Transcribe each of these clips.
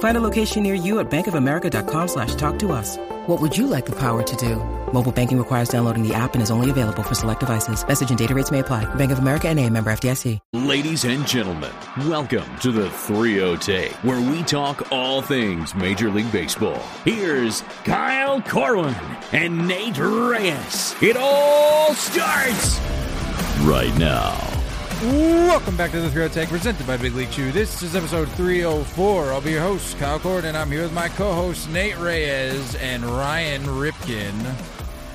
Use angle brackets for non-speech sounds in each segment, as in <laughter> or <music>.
Find a location near you at bankofamerica.com slash talk to us. What would you like the power to do? Mobile banking requires downloading the app and is only available for select devices. Message and data rates may apply. Bank of America and a member FDIC. Ladies and gentlemen, welcome to the 3 Take, where we talk all things Major League Baseball. Here's Kyle Corwin and Nate Reyes. It all starts right now. Welcome back to the 30 Take presented by Big League Chew. This is episode 304. I'll be your host, Kyle Cord, and I'm here with my co hosts, Nate Reyes and Ryan Ripken.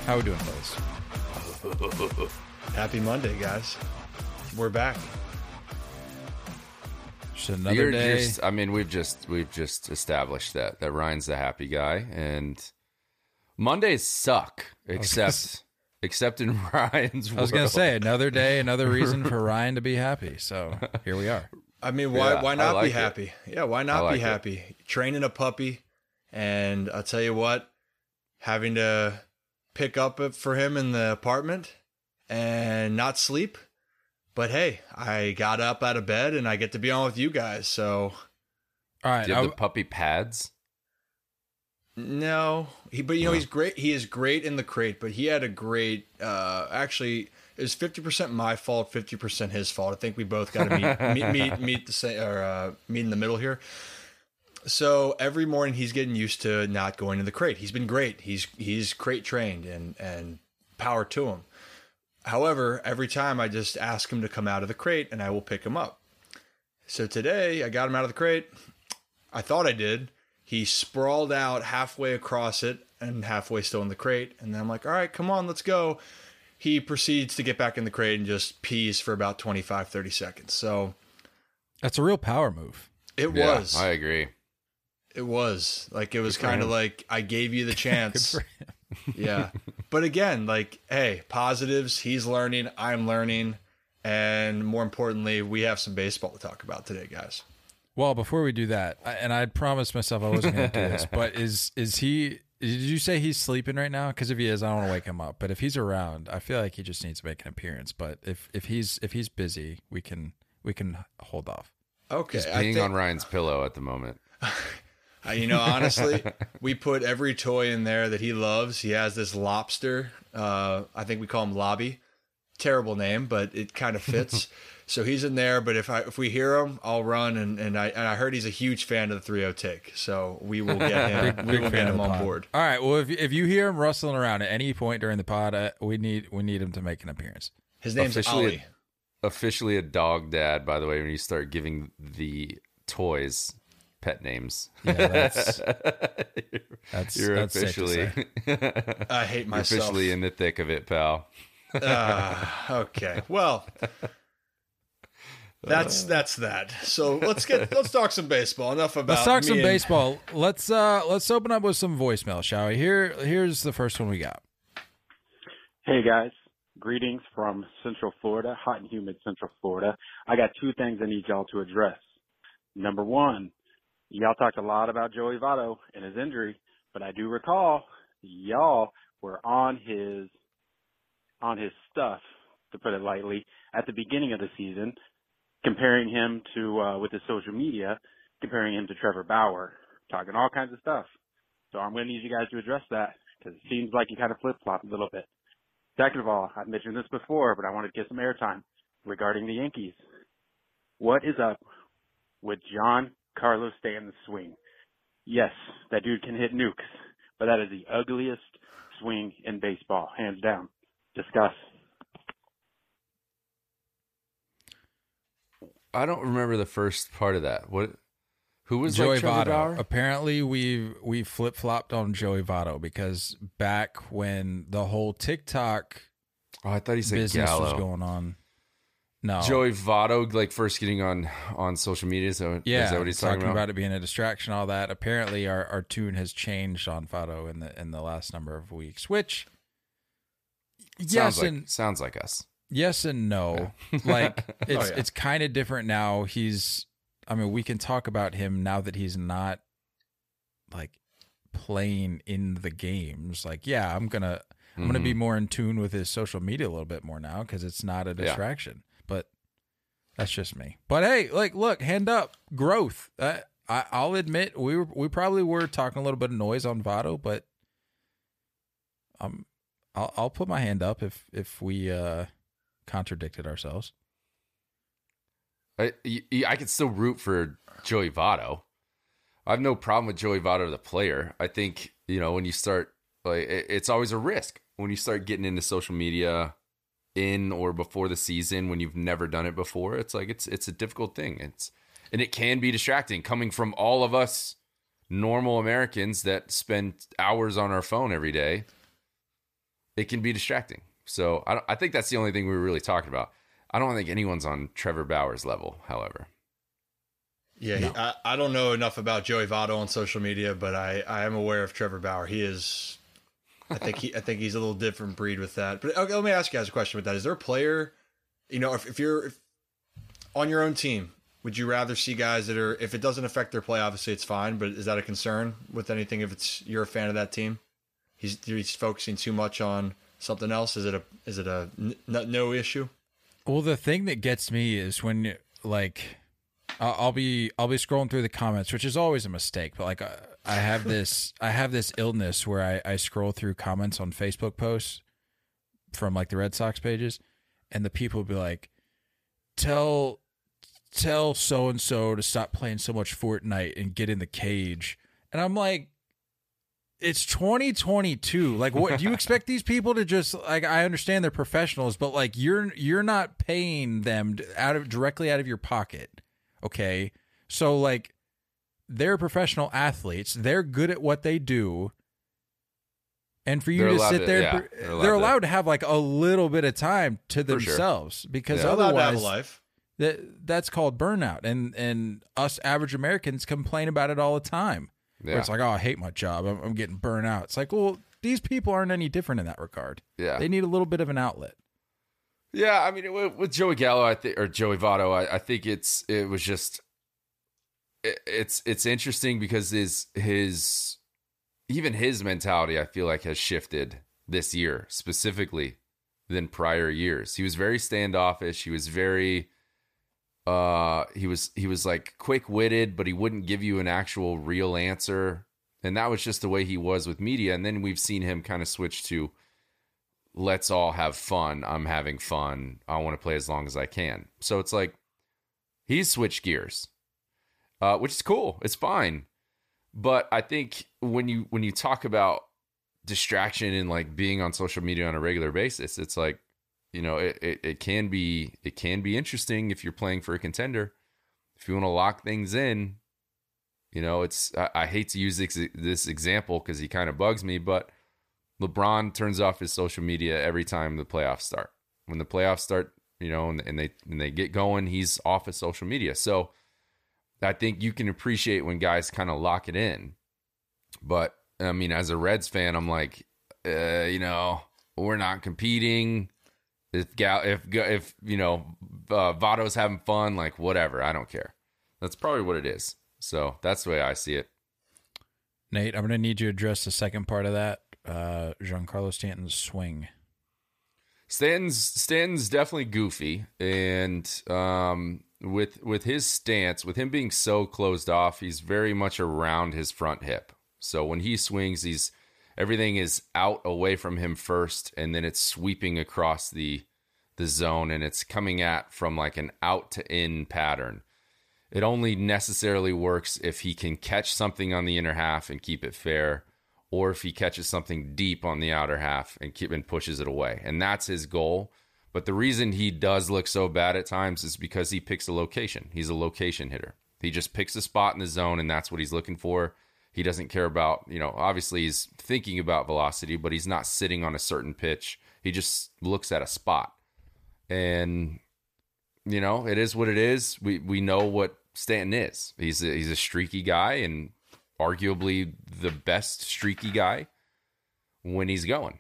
How we doing, fellas? <laughs> Happy Monday, guys. We're back. Just another You're day. just I mean, we've just we've just established that that Ryan's the happy guy and Mondays suck <laughs> except except in <laughs> Ryan's I was going to say, another day, another reason for <laughs> Ryan to be happy. So here we are. I mean, why Yeah, why not like be it. happy? Yeah, why not like be it. happy? Training a puppy, and I'll tell you what, having to pick up for him in the apartment and not sleep. But hey, I got up out of bed and I get to be on with you guys. So All right. Do you have I- the puppy pads? no, he but you know he's great. He is great in the crate, but he had a great. uh Actually, it was fifty percent my fault, fifty percent his fault. I think we both got to meet <laughs> meet, meet meet the same or uh, meet in the middle here. So every morning he's getting used to not going to the crate. He's been great. He's he's crate trained and and power to him. However, every time I just ask him to come out of the crate and I will pick him up. So today I got him out of the crate. I thought I did. He sprawled out halfway across it and halfway still in the crate. And then I'm like, all right, come on, let's go. He proceeds to get back in the crate and just pees for about 25, 30 seconds. So that's a real power move. it Yeah, was. I agree. It was like it was kind of like I gave you the <laughs> chance. for <laughs> yeah. But again, like, hey, positives. He's learning. I'm learning. And more importantly, we have some baseball to talk about today, guys. Well, before we do that, I, and I promised myself I wasn't going to do this, <laughs> but is is he? Did you say he's sleeping right now? Because if he is, I don't want to wake him up. But if he's around, I feel like he just needs to make an appearance. But if if he's if he's busy, we can we can hold off. Okay. He's I peeing think- on Ryan's pillow at the moment. <laughs> You know, honestly, we put every toy in there that he loves. He has this lobster. Uh, I think we call him Lobby. Terrible name, but it kind of fits. <laughs> so he's in there. But if I if we hear him, I'll run. And, and I and I heard he's a huge fan of the 3-0 take. So we will get <laughs> him. we will get him on pod. board. All right. Well, if if you hear him rustling around at any point during the pod, uh, we need we need him to make an appearance. His name's Officially- Ollie. Officially a dog dad, by the way, when you start giving the toys pet names. Yeah, <laughs> that's that's You're that's safe to officially I Uh, hate you're myself. officially in the thick of it, pal. Ah, okay. Well, that's that's that. So let's get let's talk some baseball. Enough about. Let's talk me some and- baseball. Let's uh let's open up with some voicemail, shall we? Here here's the first one we got. Hey guys, greetings from Central Florida, hot and humid Central Florida. I got two things I need y'all to address. Number one, y'all talked a lot about Joey Votto and his injury, but I do recall y'all were on his on his stuff, to put it lightly, at the beginning of the season, comparing him to uh, with his social media, comparing him to Trevor Bauer, talking all kinds of stuff. So I'm going to need you guys to address that because it seems like you kind of flip flop a little bit. Second of all, I've mentioned this before, but I wanted to get some airtime regarding the Yankees. What is up with John Carlos Stanton's swing? Yes, that dude can hit nukes, but that is the ugliest swing in baseball, hands down. Discuss. I don't remember the first part of that. What? Who was Joey like Votto. Bauer? Apparently, we we flip flopped on Joey Votto because back when the whole TikTok Oh, I thought he said business Gallo. was going on. No, Joey Votto, like first getting on on social media. So yeah, is that what he's talking, about? it being a distraction, all that. Apparently, our, our tune has changed on Votto in the in the last number of weeks, which Sounds yes like, and sounds like us. Yes and no. <laughs> like <laughs> it's yeah. it's kind of different now. He's I mean, we can talk about him now that he's not like playing in the games. Like, yeah, I'm gonna I'm gonna be more in tune with his social media a little bit more now because it's not a Yeah. distraction. But that's just me. But hey, like, look, hand up, growth. Uh, I, I'll admit we were we probably were talking a little bit of noise on Votto, but um, I'll I'll put my hand up if if we uh contradicted ourselves. I I could still root for Joey Votto. I have no problem with Joey Votto, the player. I think you know when you start like it's always a risk when you start getting into social media in or before the season when you've never done it before. It's like it's it's a difficult thing. It's and it can be distracting coming from all of us normal Americans that spend hours on our phone every day. It can be distracting. So I, I think that's the only thing we were really talking about. I don't think anyone's on Trevor Bauer's level, however. Yeah, he, I, I don't know enough about Joey Votto on social media, but I, I am aware of Trevor Bauer. He is, I think he I think he's a little different breed with that. But okay, let me ask you guys a question with that. Is there a player, you know, if, if you're if, on your own team, would you rather see guys that are if it doesn't affect their play, obviously it's fine, but is that a concern with anything if it's you're a fan of that team? He's he's focusing too much on something else. Is it a is it a n- no issue? Well, the thing that gets me is when like I'll be I'll be scrolling through the comments, which is always a mistake. But like I, I have this I have this illness where I, I scroll through comments on Facebook posts from like the Red Sox pages, and the people be like, "Tell tell so and so to stop playing so much Fortnite and get in the cage," and I'm like. It's 2022. Like, what do you <laughs> expect these people to just like? I understand they're professionals, but like, you're you're not paying them out of directly out of your pocket. Okay, so like, they're professional athletes. They're good at what they do, and for you They're to sit to- there, yeah, they're, they're allowed allowed, to- to, have like a little bit of time to For sure. themselves because Yeah. They're to have otherwise, life. that that's called burnout. And and us average Americans complain about it all the time. Yeah. it's like, oh, I hate my job. I'm, I'm getting burnt out. It's like, well, these people aren't any different in that regard. Yeah. They need a little bit of an outlet. Yeah, I mean, with, with Joey Gallo, I think, or Joey Votto, I, I think it's it was just it, it's it's interesting because his his even his mentality, I feel like, has shifted this year specifically than prior years. He was very standoffish. He was very uh he was he was like quick witted, but he wouldn't give you an actual real answer. And that was just the way he was with media. And then we've seen him kind of switch to let's all have fun. I'm having fun. I want to play as long as I can. So it's like he's switched gears, uh, which is cool. It's fine. But I think when you when you talk about distraction and like being on social media on a regular basis, it's like you know it, it, it can be it can be interesting if you're playing for a contender. If you want to lock things in, you know it's I, I hate to use this, this example because he kind of bugs me, but LeBron turns off his social media every time the playoffs start. When the playoffs start, you know, and, and they and they get going, he's off his social media. So I think you can appreciate when guys kind of lock it in. But I mean, as a Reds fan, I'm like, uh, you know, we're not competing. If Gal, if if you know, uh, Votto's having fun, like whatever, I don't care. That's probably what it is. So that's the way I see it. Nate, I'm going to need you to address the second part of that. Uh, Giancarlo Stanton's swing. Stanton's Stanton's definitely goofy, and um, with with his stance, with him being so closed off, he's very much around his front hip. So when he swings, he's everything is out away from him first, and then it's sweeping across the the zone, and it's coming at from like an out to in pattern. It only necessarily works if he can catch something on the inner half and keep it fair, or if he catches something deep on the outer half and keep and pushes it away. And that's his goal. But the reason he does look so bad at times is because he picks a location. He's a location hitter. He just picks a spot in the zone, and that's what he's looking for. He doesn't care about, you know, obviously he's thinking about velocity, but he's not sitting on a certain pitch. He just looks at a spot. And, you know, it is what it is. We we know what Stanton is. He's a, he's a streaky guy and arguably the best streaky guy when he's going.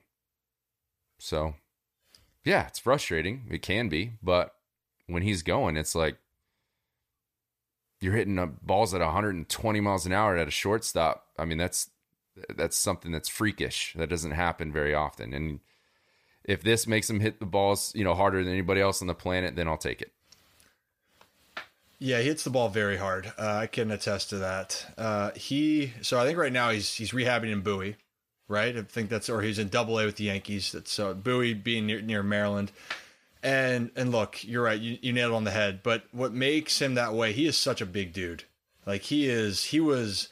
So, yeah, it's frustrating. It can be, but when he's going, it's like you're hitting balls at 120 miles an hour at a shortstop. I mean, that's that's something that's freakish. That doesn't happen very often. And if this makes him hit the balls, you know, harder than anybody else on the planet, then I'll take it. Yeah, he hits the ball very hard. Uh, I can attest to that. Uh, he so I think right now he's he's rehabbing in Bowie, right? I think that's or he's in Double A with the Yankees. That's so Bowie being near, near Maryland. And and look, you're right. You, you nailed it on the head. But what makes him that way? He is such a big dude. Like he is. He was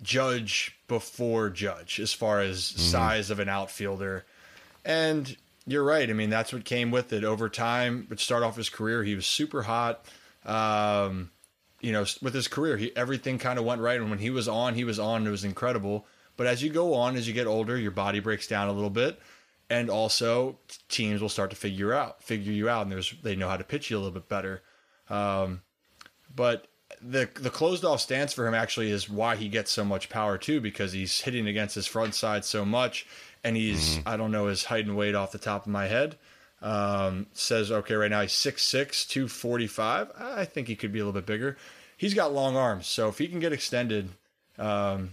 judge before judge as far as mm-hmm. size of an outfielder. And you're right. I mean, that's what came with it over time. But start off his career, he was super hot. Um, you know, with his career, he everything kind of went right. And when he was on, he was on. It was incredible. But as you go on, as you get older, your body breaks down a little bit and also teams will start to figure out figure you out, and there's they know how to pitch you a little bit better. Um, but the the closed off stance for him actually is why he gets so much power too, because he's hitting against his front side so much, and he's mm-hmm. I don't know his height and weight off the top of my head. Um, says okay, right now he's 6'6", 245. I think he could be a little bit bigger. He's got long arms, so if he can get extended, um,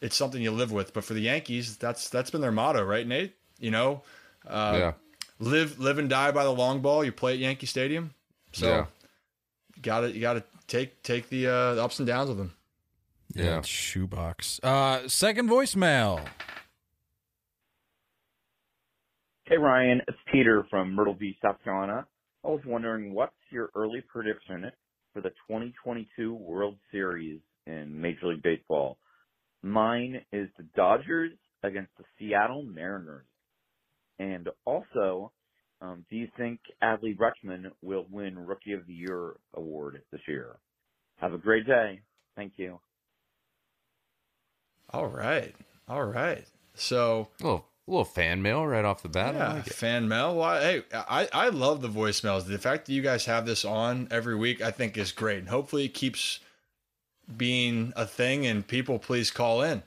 it's something you live with. But for the Yankees, that's that's been their motto, right, Nate? You know, uh, yeah. live live and die by the long ball. You play at Yankee Stadium, so yeah. got to you got to take take the, uh, the ups and downs of them. Yeah, yeah. shoebox. Uh, second voicemail. Hey Ryan, it's Peter from Myrtle Beach, South Carolina. I was wondering what's your early prediction for the 2022 World Series in Major League Baseball? Mine is the Dodgers against the Seattle Mariners. And also, um, do you think Adley Rutschman will win Rookie of the Year award this year? Have a great day. Thank you. All right. All right. So a little, a little fan mail right off the bat. Yeah, like fan mail. Well, hey, I, I love the voicemails. The fact that you guys have this on every week, I think is great. And hopefully it keeps being a thing and people please call in.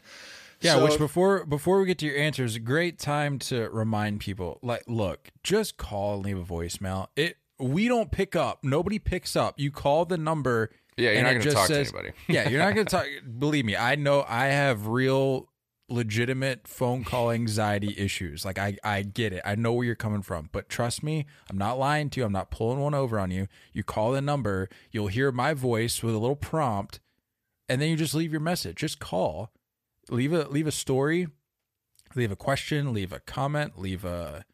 Yeah, so, which before before we get to your answers, great time to remind people like look, just call and leave a voicemail. It we don't pick up. Nobody picks up. You call the number Yeah, you're not going to talk says, to anybody. <laughs> yeah, you're not going to talk <laughs> believe me, I know I have real legitimate phone call anxiety issues. Like I I get it. I know where you're coming from, but trust me, I'm not lying to you. I'm not pulling one over on you. You call the number, you'll hear my voice with a little prompt, and then you just leave your message. Just call leave a leave a story, leave a question, leave a comment, leave a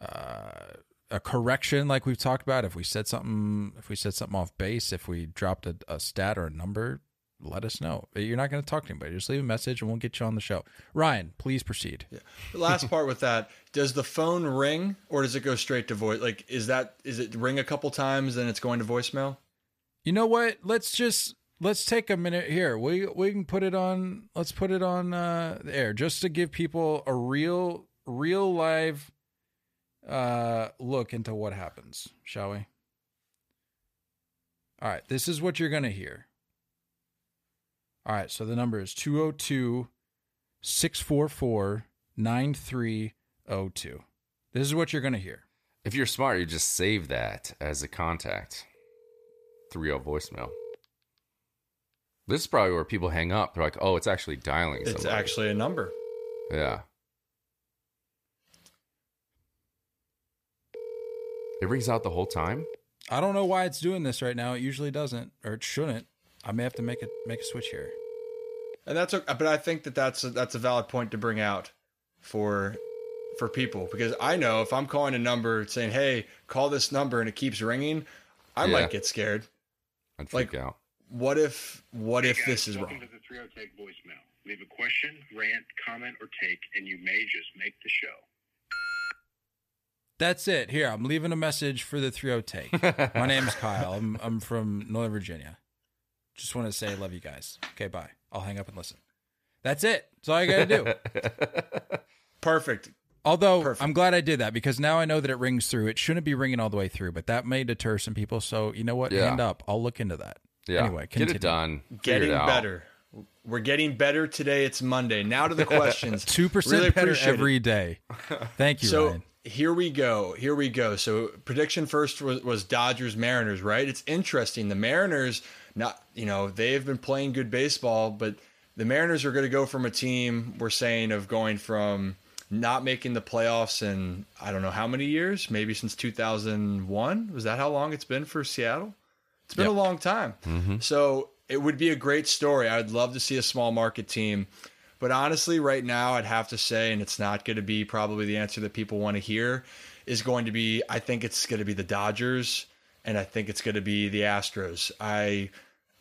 uh, a correction like we've talked about. If we said something, if we said something off base, if we dropped a, a stat or a number, let us know. You're not going to talk to anybody. Just leave a message and we'll get you on the show. Ryan, please proceed. Yeah. The last part with that, does the phone ring or does it go straight to voice? Like, is that, is it ring a couple times and it's going to voicemail? You know what? Let's just let's take a minute here. We we can put it on. Let's put it on uh, the air just to give people a real, real live uh, look into what happens. Shall we? All right. This is what you're gonna hear. All right. So the number is 202 644 9302. This is what you're gonna hear. If you're smart, you just save that as a contact. 30 voicemail. This is probably where people hang up. They're like, "Oh, it's actually dialing." It's somebody. actually a number. Yeah. It rings out the whole time. I don't know why it's doing this right now. It usually doesn't, or it shouldn't. I may have to make a make a switch here. And that's okay, but I think that that's a, that's a valid point to bring out for for people because I know if I'm calling a number saying, "Hey, call this number," and it keeps ringing, I yeah. might get scared. I'd freak like, out what if what hey if guys, this is welcome wrong? to the 30 take voicemail. Leave a question, rant, comment, or take, and you may just make the show. That's it. Here, I'm leaving a message for the 3 take. <laughs> My name's Kyle. I'm I'm from Northern Virginia. Just want to say I love you guys. Okay, bye. I'll hang up and listen. That's it. That's all I got to do. <laughs> Perfect. Although Perfect. I'm glad I did that because now I know that it rings through. It shouldn't be ringing all the way through, but that may deter some people. So you know what? Yeah. Hand up. I'll look into that. Yeah. Anyway, get it done. Getting it out. better. We're getting better today. It's Monday. Now to the <laughs> questions. <laughs> Two percent Really better appreciate it. every day. Thank you, So Ryan. here we go. Here we go. So prediction first was, was Dodgers Mariners, right? It's interesting. The Mariners, not you know, they've been playing good baseball, but the Mariners are going to go from a team we're saying of going from not making the playoffs in I don't know how many years, maybe since 2001. Was that how long it's been for Seattle? It's been Yep. a long time. Mm-hmm. So it would be a great story. I'd love to see a small market team. But honestly, right now, I'd have to say, and it's not going to be probably the answer that people want to hear, is going to be I think it's going to be the Dodgers, and I think it's going to be the Astros. I,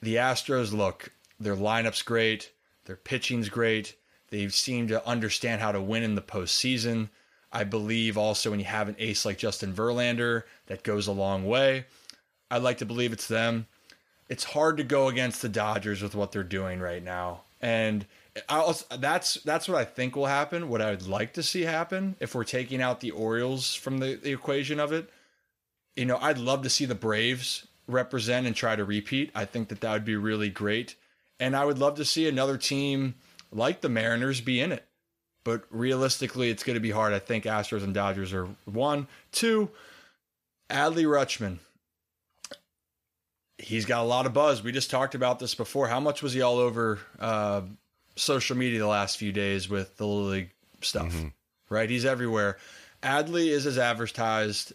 the Astros, look, their lineup's great, their pitching's great. They seem to understand how to win in the postseason. I believe also when you have an ace like Justin Verlander, that goes a long way. I'd like to believe it's them it's hard to go against the Dodgers with what they're doing right now. And that's that's what I think will happen. What I would like to see happen if we're taking out the Orioles from the, the equation of it. You know, I'd love to see the Braves represent and try to repeat. I think that that would be really great. And I would love to see another team like the Mariners be in it. But realistically, it's going to be hard. I think Astros and Dodgers are one. Two, Adley Rutschman he's got a lot of buzz. We just talked about this before. How much was he all over uh, social media the last few days with the Little League stuff? Right, he's everywhere. Adley is as advertised,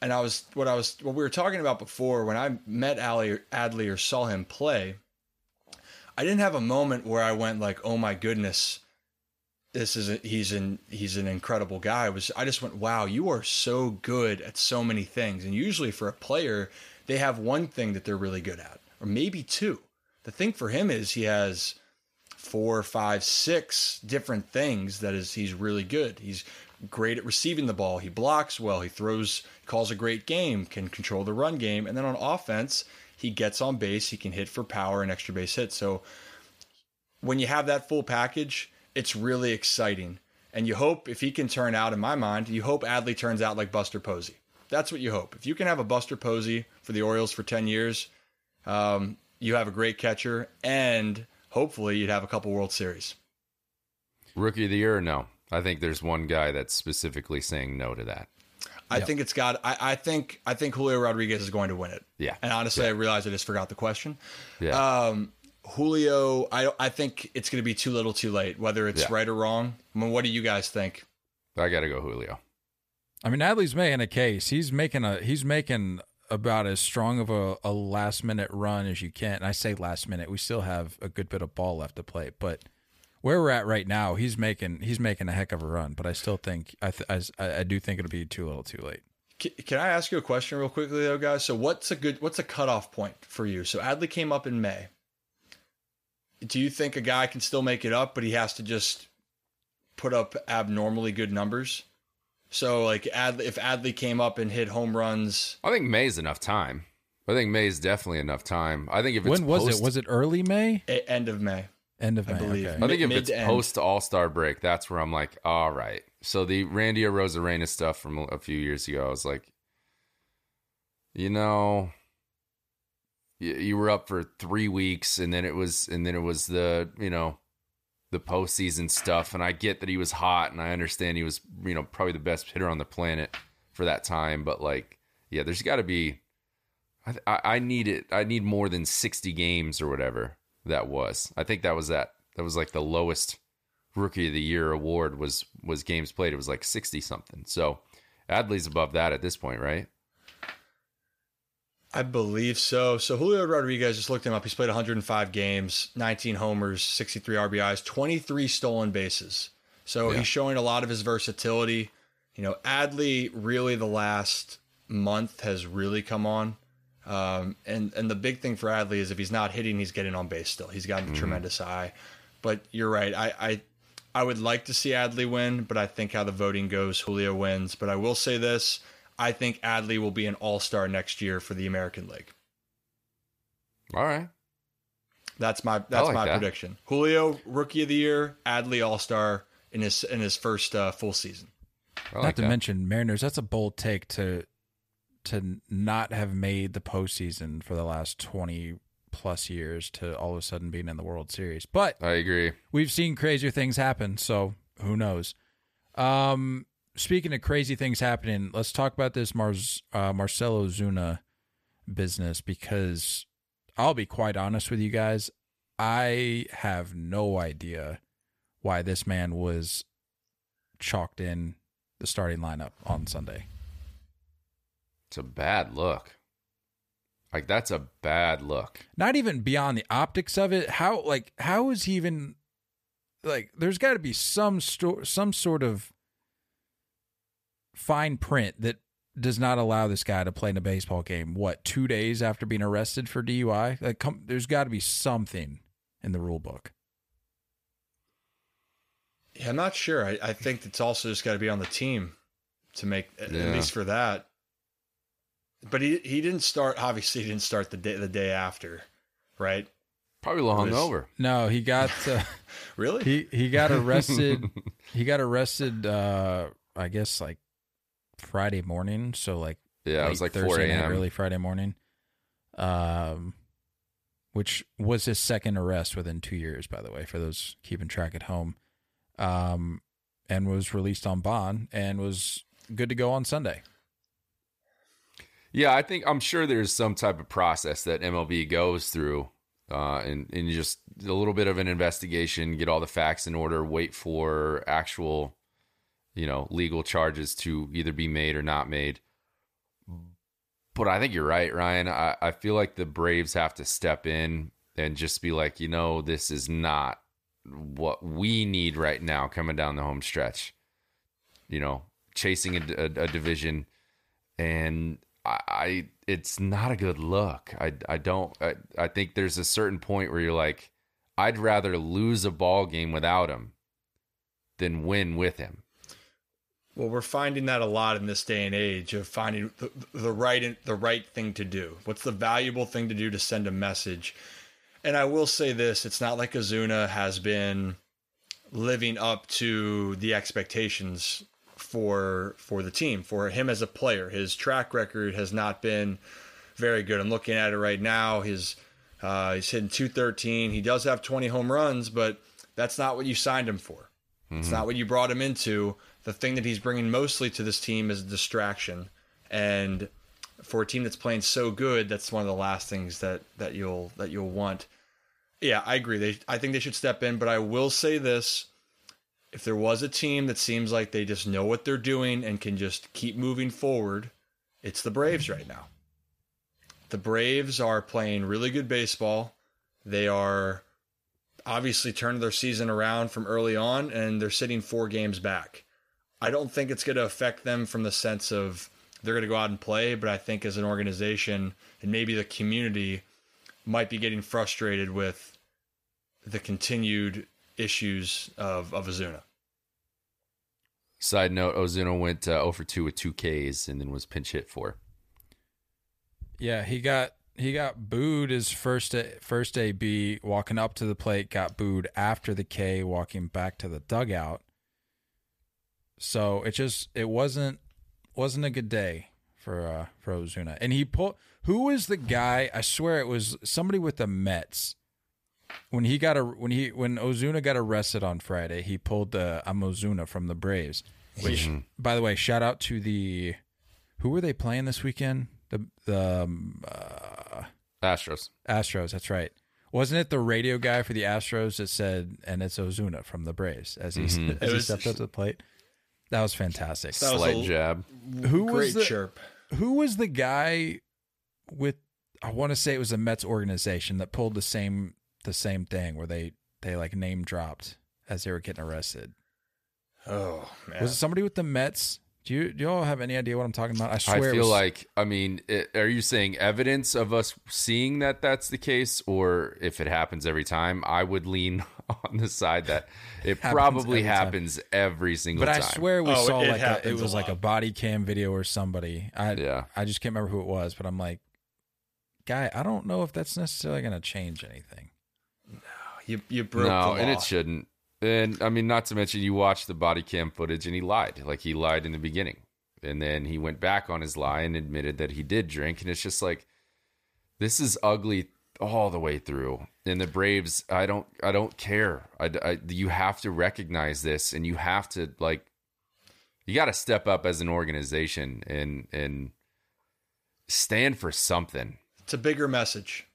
and I was what I was what we were talking about before when I met Ali, Adley or saw him play. I didn't have a moment where I went like, "Oh my goodness." This is a, he's an he's an incredible guy. It was I just went, wow, you are so good at so many things. And usually for a player, they have one thing that they're really good at, or maybe two. The thing for him is he has four, five, six different things that is he's really good. He's great at receiving the ball. He blocks well. He throws, calls a great game, can control the run game, and then on offense, he gets on base. He can hit for power and extra base hits. So when you have that full package, it's really exciting. And you hope if he can turn out, in my mind, you hope Adley turns out like Buster Posey. That's what you hope. If you can have a Buster Posey for the Orioles for 10 years, um, you have a great catcher, and hopefully you'd have a couple World Series. Rookie of the year? No. I think there's one guy that's specifically saying no to that. I think it's got. I, I think. I think Julio Rodriguez is going to win it. Yeah. And honestly, I realized I just forgot the question. Yeah. Um, Julio, I I think it's going to be too little, too late. Whether it's Yeah. right or wrong. I mean, what do you guys think? I got to go Julio. I mean, Adley's making a case. He's making a he's making about as strong of a, a last minute run as you can. And I say last minute. We still have a good bit of ball left to play, but where we're at right now, he's making he's making a heck of a run. But I still think I th- I, I do think it'll be too little, too late. Can, can I ask you a question real quickly, though, guys? So, what's a good what's a cutoff point for you? So, Adley came up in May. Do you think a guy can still make it up, but he has to just put up abnormally good numbers? So, like, Adley, if Adley came up and hit home runs, I think May's enough time. I think May's definitely enough time. I think if it's When was post, it? Was it early May? a- end of May, End of May. I believe. Okay. I think if it's post All Star break, that's where I'm like, all right. So the Randy Arozarena stuff from a few years ago, I was like, you know, you, you were up for three weeks, and then it was, and then it was the, you know, the postseason stuff. And I get that he was hot, and I understand he was, you know, probably the best hitter on the planet for that time. But like, yeah, there's got to be. I, I I need it. I need more than 60 games or whatever that was. I think that was that. That was like the lowest rookie of the year award was was games played. It was like 60 something. So Adley's above that at this point, right? I believe so. So Julio Rodriguez just looked him up. He's played 105 games, 19 homers, 63 RBIs, 23 stolen bases. So Yeah. he's showing a lot of his versatility. You know, Adley really the last month has really come on. Um, and and the big thing for Adley is if he's not hitting, he's getting on base still. He's got a tremendous eye. But you're right. I, I I would like to see Adley win, but I think how the voting goes, Julio wins. But I will say this: I think Adley will be an All Star next year for the American League. All right. That's my that's like my that. prediction. Julio Rookie of the Year, Adley All Star in his in his first uh, full season. I Not to that. mention Mariners. That's a bold take to to not have made the postseason for the last twenty plus years to all of a sudden being in the World Series. But I agree. we've seen crazier things happen, so who knows? Um, speaking of crazy things happening, let's talk about this Mars uh, Marcell Ozuna business because I'll be quite honest with you guys, I have no idea why this man was chalked in the starting lineup on Sunday. It's a bad look. Like that's a bad look. Not even beyond the optics of it. How like how is he even like? There's got to be some sto- some sort of fine print that does not allow this guy to play in a baseball game. What two days after being arrested for DUI? Like, come, there's got to be something in the rule book. Yeah, I'm not sure. I, I think it's also just got to be on the team to make at least for that. But he he didn't start. Obviously, he didn't start the day the day after, right? Probably a little hungover. No, he got <laughs> uh, Really? he he got arrested. <laughs> he got arrested. uh I guess like Friday morning. So like Yeah, it was like 4 Thursday night, a.m. early Friday morning. Um, which was his second arrest within two years, by the way, for those keeping track at home. Um, and was released on bond and was good to go on Sunday. Yeah, I think I'm sure there's some type of process that MLB goes through, uh, and and just a little bit of an investigation, get all the facts in order, wait for actual, you know, legal charges to either be made or not made. But I think you're right, Ryan. I, I feel like the Braves have to step in and just be like, you know, this is not what we need right now coming down the home stretch. You know, chasing a, a, a division and I, I it's not a good look. I I don't I, I think there's a certain point where you're like I'd rather lose a ball game without him than win with him. Well, we're finding that a lot in this day and age of finding the, the right the right thing to do. What's the valuable thing to do to send a message? And I will say this: it's not like Ozuna has been living up to the expectations for for the team, for him as a player. His track record has not been very good. I'm looking at it right now. His uh, he's hitting 213. He does have 20 home runs, but that's not what you signed him for. It's not what you brought him into. The thing that he's bringing mostly to this team is distraction, and for a team that's playing so good, that's one of the last things that that you'll that you'll want. Yeah, I agree. They, I think they should step in, but I will say this: if there was a team that seems like they just know what they're doing and can just keep moving forward, it's the Braves right now. The Braves are playing really good baseball. They are obviously turned their season around from early on and they're sitting four games back. I don't think it's going to affect them from the sense of they're going to go out and play, but I think as an organization and maybe the community might be getting frustrated with the continued issues of, of Ozuna. Side note: Ozuna went uh, 0 for 2 with two Ks and then was pinch hit for. Yeah, he got he got booed his first first AB walking up to the plate, got booed after the K walking back to the dugout. So it just it wasn't wasn't a good day for uh for Ozuna. And he pulled who was the guy? I swear it was somebody with the Mets. When he got a when he when Ozuna got arrested on Friday, he pulled the I'm Ozuna from the Braves. Which by the way, shout out to the who were they playing this weekend? The the um, uh, Astros. Astros. That's right. Wasn't it the radio guy for the Astros that said, "And it's Ozuna from the Braves" as he as It he was- stepped up to the plate? That was fantastic. That was Slight a- jab. Who Great was the chirp. Who was the guy with? I want to say it was a Mets organization that pulled the same the same thing where they they like name dropped as they were getting arrested. Oh man. Was it somebody with the Mets Do you do you all have any idea what I'm talking about? I swear. I it feel was- like, I mean, it, are you saying evidence of us seeing that that's the case, or if it happens every time? I would lean <laughs> on the side that it Happens probably every time. happens every single But time. But I swear we Oh, saw it like a, it happens a was like a body cam video or somebody. I Yeah. I just can't remember who it was, but I'm like, guy, I don't know if that's necessarily going to change anything. No, you you broke no, the and it shouldn't. And I mean, not to mention, you watch the body cam footage, and he lied. Like he lied in the beginning, and then he went back on his lie and admitted that he did drink. And it's just like, this is ugly all the way through. And the Braves, I don't, I don't care. I, I- you have to recognize this, and you have to like, you got to step up as an organization and and stand for something. It's a bigger message.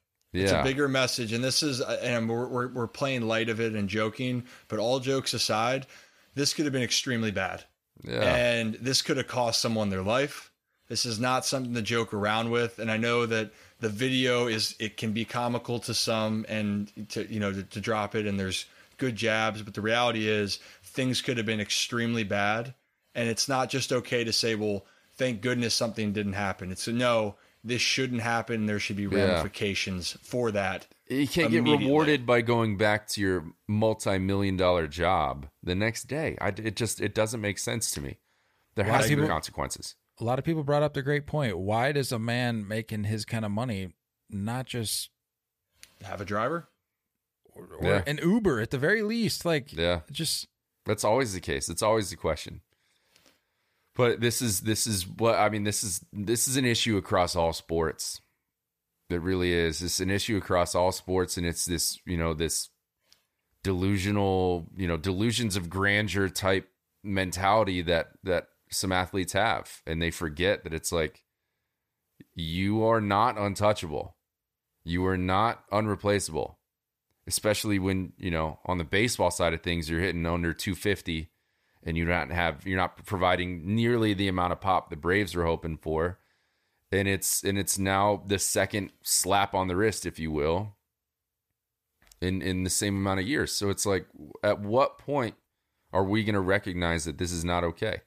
It's a bigger message, and this is, uh, and we're, we're we're playing light of it and joking, but all jokes aside, this could have been extremely bad, Yeah. and this could have cost someone their life. This is not something to joke around with, and I know that the video is it can be comical to some, and to you know to, to drop it, and there's good jabs, but the reality is things could have been extremely bad, and it's not just okay to say, well, thank goodness something didn't happen. It's a no. This shouldn't happen. There should be Yeah. ramifications for that. You can't get rewarded by going back to your multi-million dollar job the next day. I, it just it doesn't make sense to me. There A has to be people- consequences. A lot of people brought up the great point. Why does a man making his kind of money not just Have a driver. or Yeah. an Uber at the very least? Like, Yeah, just that's always the case. It's always the question. But this is this is what I mean. This is this is an issue across all sports. It really is. It's an issue across all sports, and it's this you know this delusional you know delusions of grandeur type mentality that that some athletes have, and they forget that it's like you are not untouchable. You are not unreplaceable. Especially when, you know, on the baseball side of things, you're hitting under 250 and you don't have you're not providing nearly the amount of pop the Braves were hoping for. And it's and it's now the second slap on the wrist, if you will, in in the same amount of years. So it's like at what point are we going to recognize that this is not okay?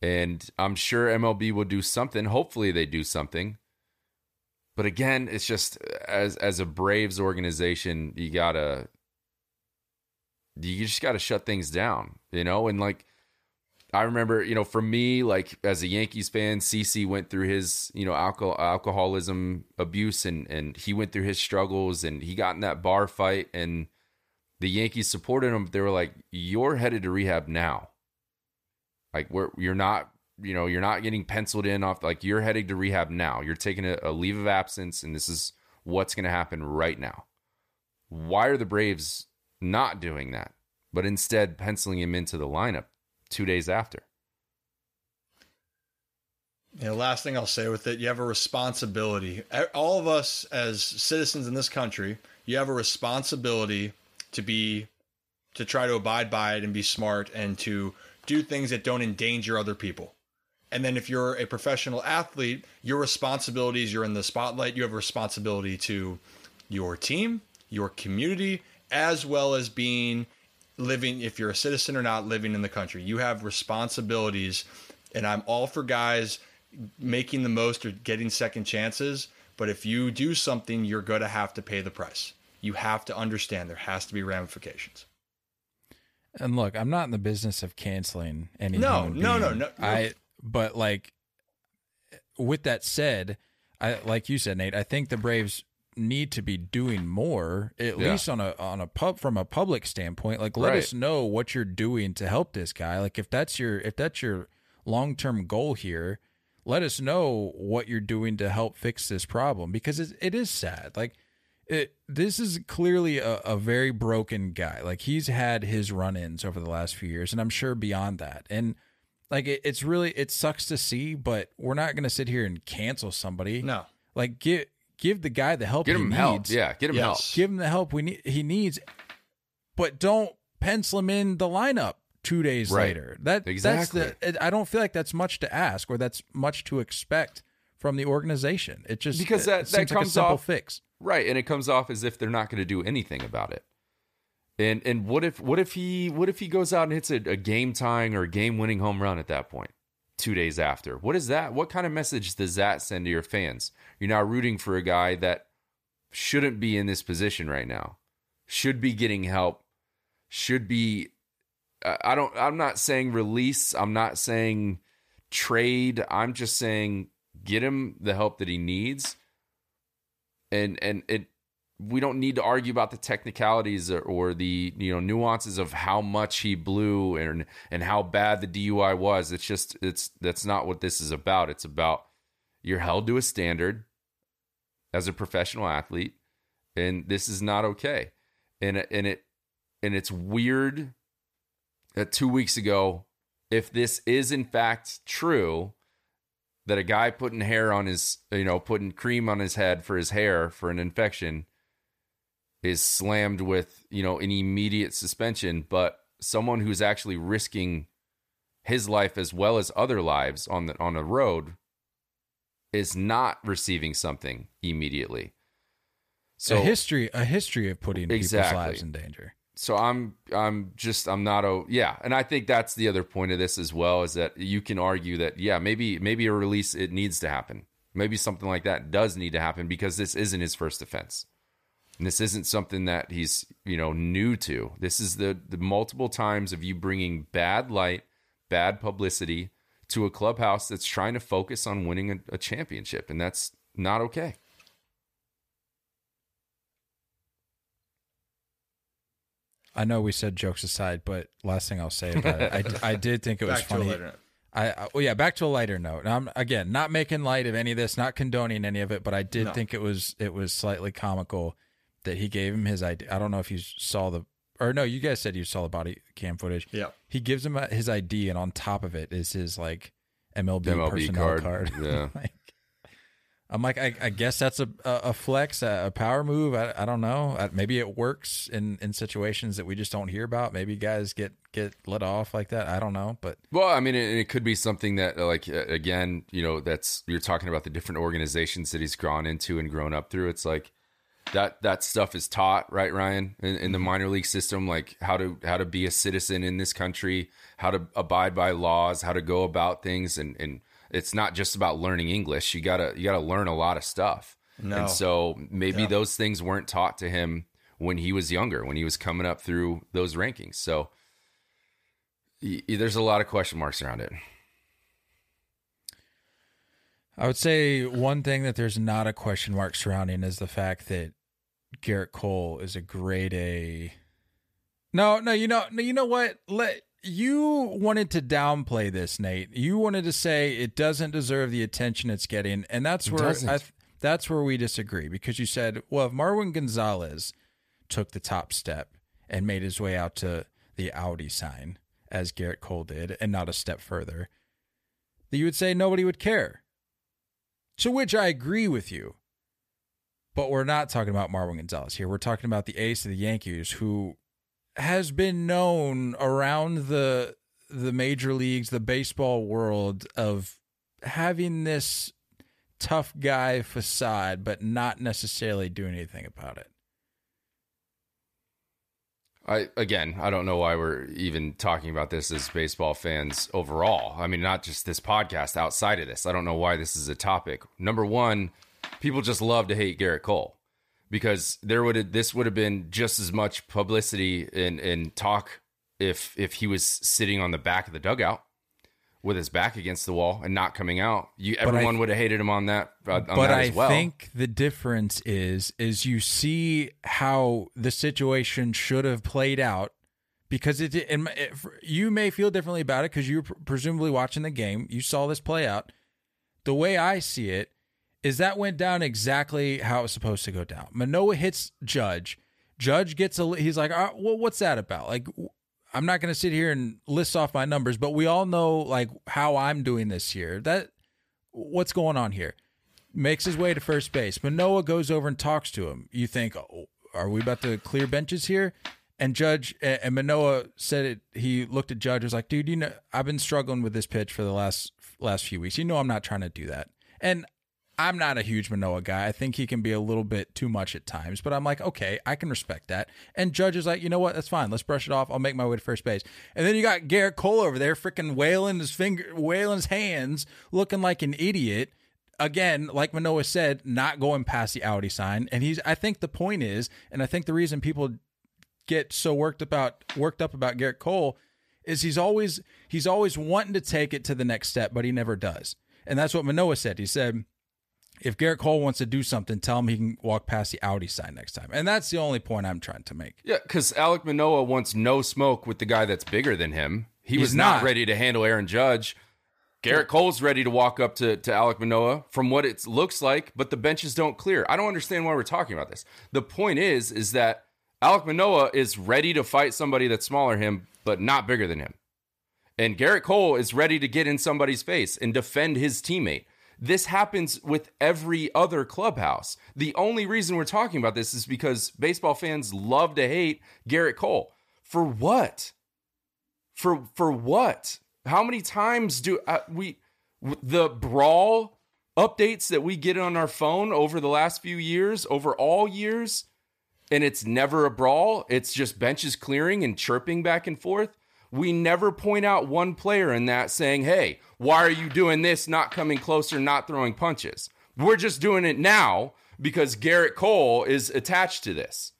And I'm sure MLB will do something. Hopefully they do something. But again, it's just as as a Braves organization, you gotta you just gotta shut things down, you know. And like, I remember, you know, for me, like as a Yankees fan, CC went through his, you know, alcohol alcoholism abuse, and and he went through his struggles, and he got in that bar fight, and the Yankees supported him. They were like, "You're headed to rehab now. Like, we're you're not." You know, you're not getting penciled in off. Like you're heading to rehab now. You're taking a, a leave of absence, and this is what's going to happen right now. Why are the Braves not doing that, but instead penciling him into the lineup two days after? You know, last thing I'll say with it, you have a responsibility. All of us as citizens in this country, you have a responsibility to be to try to abide by it and be smart and to do things that don't endanger other people. And then if you're a professional athlete, your responsibilities, you're in the spotlight, you have a responsibility to your team, your community, as well as being living, if you're a citizen or not, living in the country. You have responsibilities. And I'm all for guys making the most or getting second chances. But if you do something, you're going to have to pay the price. You have to understand there has to be ramifications. And look, I'm not in the business of canceling any. No, no, no, no, no. I. But like, with that said, I like you said, Nate. I think the Braves need to be doing more, at Yeah. least on a on a pub from a public standpoint. Like, let Right. us know what you're doing to help this guy. Like, if that's your if that's your long term goal here, let us know what you're doing to help fix this problem because it, it is sad. Like it, this is clearly a, a very broken guy. Like he's had his run-ins over the last few years, and I'm sure beyond that. And like it, it's really it sucks to see, but we're not going to sit here and cancel somebody. No. like give give the guy the help Get he him needs. help. Yeah, get him Yes. help. give him the help we need. He needs, but don't pencil him in the lineup two days Right. later. That Exactly. that's the. I don't feel like that's much to ask, or that's much to expect from the organization. It just Because that- that like comes simple off- fix. Right, and it comes off as if they're not going to do anything about it. And and what if what if he what if he goes out and hits a, a game tying or a game winning home run at that point? Two days after. What is that? What kind of message does that send to your fans? You're now rooting for a guy that shouldn't be in this position right now, should be getting help, should be. I don't. I'm not saying release. I'm not saying trade. I'm just saying get him the help that he needs. And and it we don't need to argue about the technicalities or, or, the you know nuances of how much he blew and and how bad the DUI was. It's just it's that's not what this is about. It's about you're held to a standard as a professional athlete, and this is not okay. And and it and it's weird that two weeks ago, if this is in fact true, that a guy putting hair on his you know putting cream on his head for his hair for an infection is slammed with you know an immediate suspension but someone who's actually risking his life as well as other lives on the on the road is not receiving something immediately. So a history a history of putting exactly. people's lives in danger. So i'm i'm just i'm not a yeah. And i think that's the other point of this as well is that you can argue that yeah maybe maybe a release it needs to happen. Maybe something like that does need to happen because this isn't his first offense and this isn't something that he's, you know, new to. This is the the multiple times of you bringing bad light, bad publicity to a clubhouse that's trying to focus on winning a, a championship, and that's not okay. I know we said jokes aside, but last thing I'll say about it, I, I did think it was Back funny. To a lighter. I, I well, yeah, back to a lighter note. Now, I'm again not making light of any of this, not condoning any of it, but I did No. think it was it was slightly comical that he gave him his ID. I don't know if you saw the or no, you guys said you saw the body cam footage. Yeah. He gives him his ID, and on top of it is his like MLB, MLB personnel card, card. <laughs> yeah. like, I'm like, I, I guess that's a a, a flex, a, a power move. I, I don't know. I, maybe it works in in situations that we just don't hear about. Maybe guys get get let off like that. I don't know, but Well, I mean, it, it could be something that, like, uh, again, you know, that's you're talking about the different organizations that he's gone into and grown up through. It's like that that stuff is taught, right, Ryan, in, in the mm-hmm. minor league system, like how to how to be a citizen in this country, how to abide by laws, how to go about things, and and it's not just about learning English. You gotta you gotta learn a lot of stuff. No. And so maybe Yeah. those things weren't taught to him when he was younger, when he was coming up through those rankings. So y- y- there's a lot of question marks around it. I would say one thing that there's not a question mark surrounding is the fact that Gerrit Cole is a grade A. No, no, you know, no, you know what? Let you wanted to downplay this, Nate. You wanted to say it doesn't deserve the attention it's getting, and that's where. I, that's where we disagree because you said, well, if Marwin Gonzalez took the top step and made his way out to the Audi sign as Gerrit Cole did, and not a step further, that you would say nobody would care. To which I agree with you. But we're not talking about Marwin Gonzalez here. We're talking about the ace of the Yankees who has been known around the the major leagues, the baseball world of having this tough guy facade but not necessarily doing anything about it. I again, I don't know why we're even talking about this as baseball fans overall. I mean, not just this podcast. Outside of this, I don't know why this is a topic. Number one, people just love to hate Gerrit Cole because there would have this would have been just as much publicity and and talk if if he was sitting on the back of the dugout with his back against the wall and not coming out. You everyone would have hated him on that. Uh, on but that I as well. think the difference is is you see how the situation should have played out because it, it you may feel differently about it because you were pr- presumably watching the game. You saw this play out. The way I see it is that went down exactly how it was supposed to go down. Manoah hits Judge. Judge gets a. He's like, "Uh, well, what's that about? Like, I'm not going to sit here and list off my numbers, but we all know like how I'm doing this year. That what's going on here? Makes his way to first base. Manoah goes over and talks to him. You think, oh, are we about to clear benches here? And Judge and Manoah said it. He looked at Judge. Was like, dude, you know, I've been struggling with this pitch for the last last few weeks. You know, I'm not trying to do that. And I'm not a huge Manoah guy. I think he can be a little bit too much at times, but I'm like, okay, I can respect that. And Judge is like, you know what? That's fine. Let's brush it off. I'll make my way to first base. And then you got Gerrit Cole over there, freaking wailing his finger, wailing his hands, looking like an idiot. Again, like Manoah said, not going past the Audi sign. And he's, I think the point is, and I think the reason people get so worked about worked up about Gerrit Cole is he's always he's always wanting to take it to the next step, but he never does. And that's what Manoah said. He said, if Gerrit Cole wants to do something, tell him he can walk past the Audi sign next time. And that's the only point I'm trying to make. Yeah, because Alek Manoah wants no smoke with the guy that's bigger than him. He He's was not, not. ready to handle Aaron Judge. Gerrit Cole's ready to walk up to, to Alek Manoah from what it looks like, but the benches don't clear. I don't understand why we're talking about this. The point is, is that Alek Manoah is ready to fight somebody that's smaller than him, but not bigger than him. And Gerrit Cole is ready to get in somebody's face and defend his teammate. This happens with every other clubhouse. The only reason we're talking about this is because baseball fans love to hate Gerrit Cole. For what? For for what? How many times do uh, we the brawl updates that we get on our phone over the last few years, over all years, and it's never a brawl, it's just benches clearing and chirping back and forth. We never point out one player in that saying, "Hey, why are you doing this? Not coming closer, not throwing punches." We're just doing it now because Gerrit Cole is attached to this.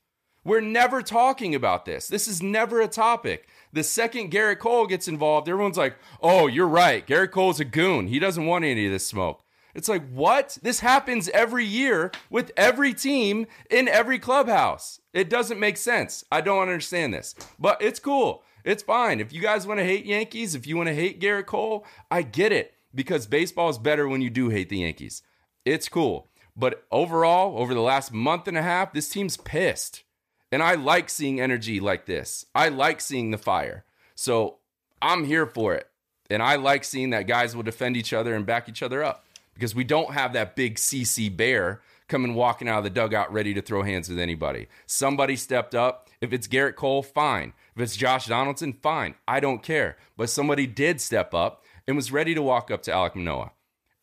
We're never talking about this. This is never a topic. The second Gerrit Cole gets involved, everyone's like, oh, you're right. Gerrit Cole's a goon. He doesn't want any of this smoke. It's like, what? This happens every year with every team in every clubhouse. It doesn't make sense. I don't understand this, but it's cool. It's fine. If you guys want to hate Yankees, if you want to hate Gerrit Cole, I get it because baseball is better when you do hate the Yankees. It's cool. But overall, over the last month and a half, this team's pissed. And I like seeing energy like this. I like seeing the fire. So I'm here for it. And I like seeing that guys will defend each other and back each other up because we don't have that big CC bear coming walking out of the dugout ready to throw hands with anybody. Somebody stepped up. If it's Gerrit Cole, fine. If it's Josh Donaldson, fine. I don't care. But somebody did step up and was ready to walk up to Alek Manoah.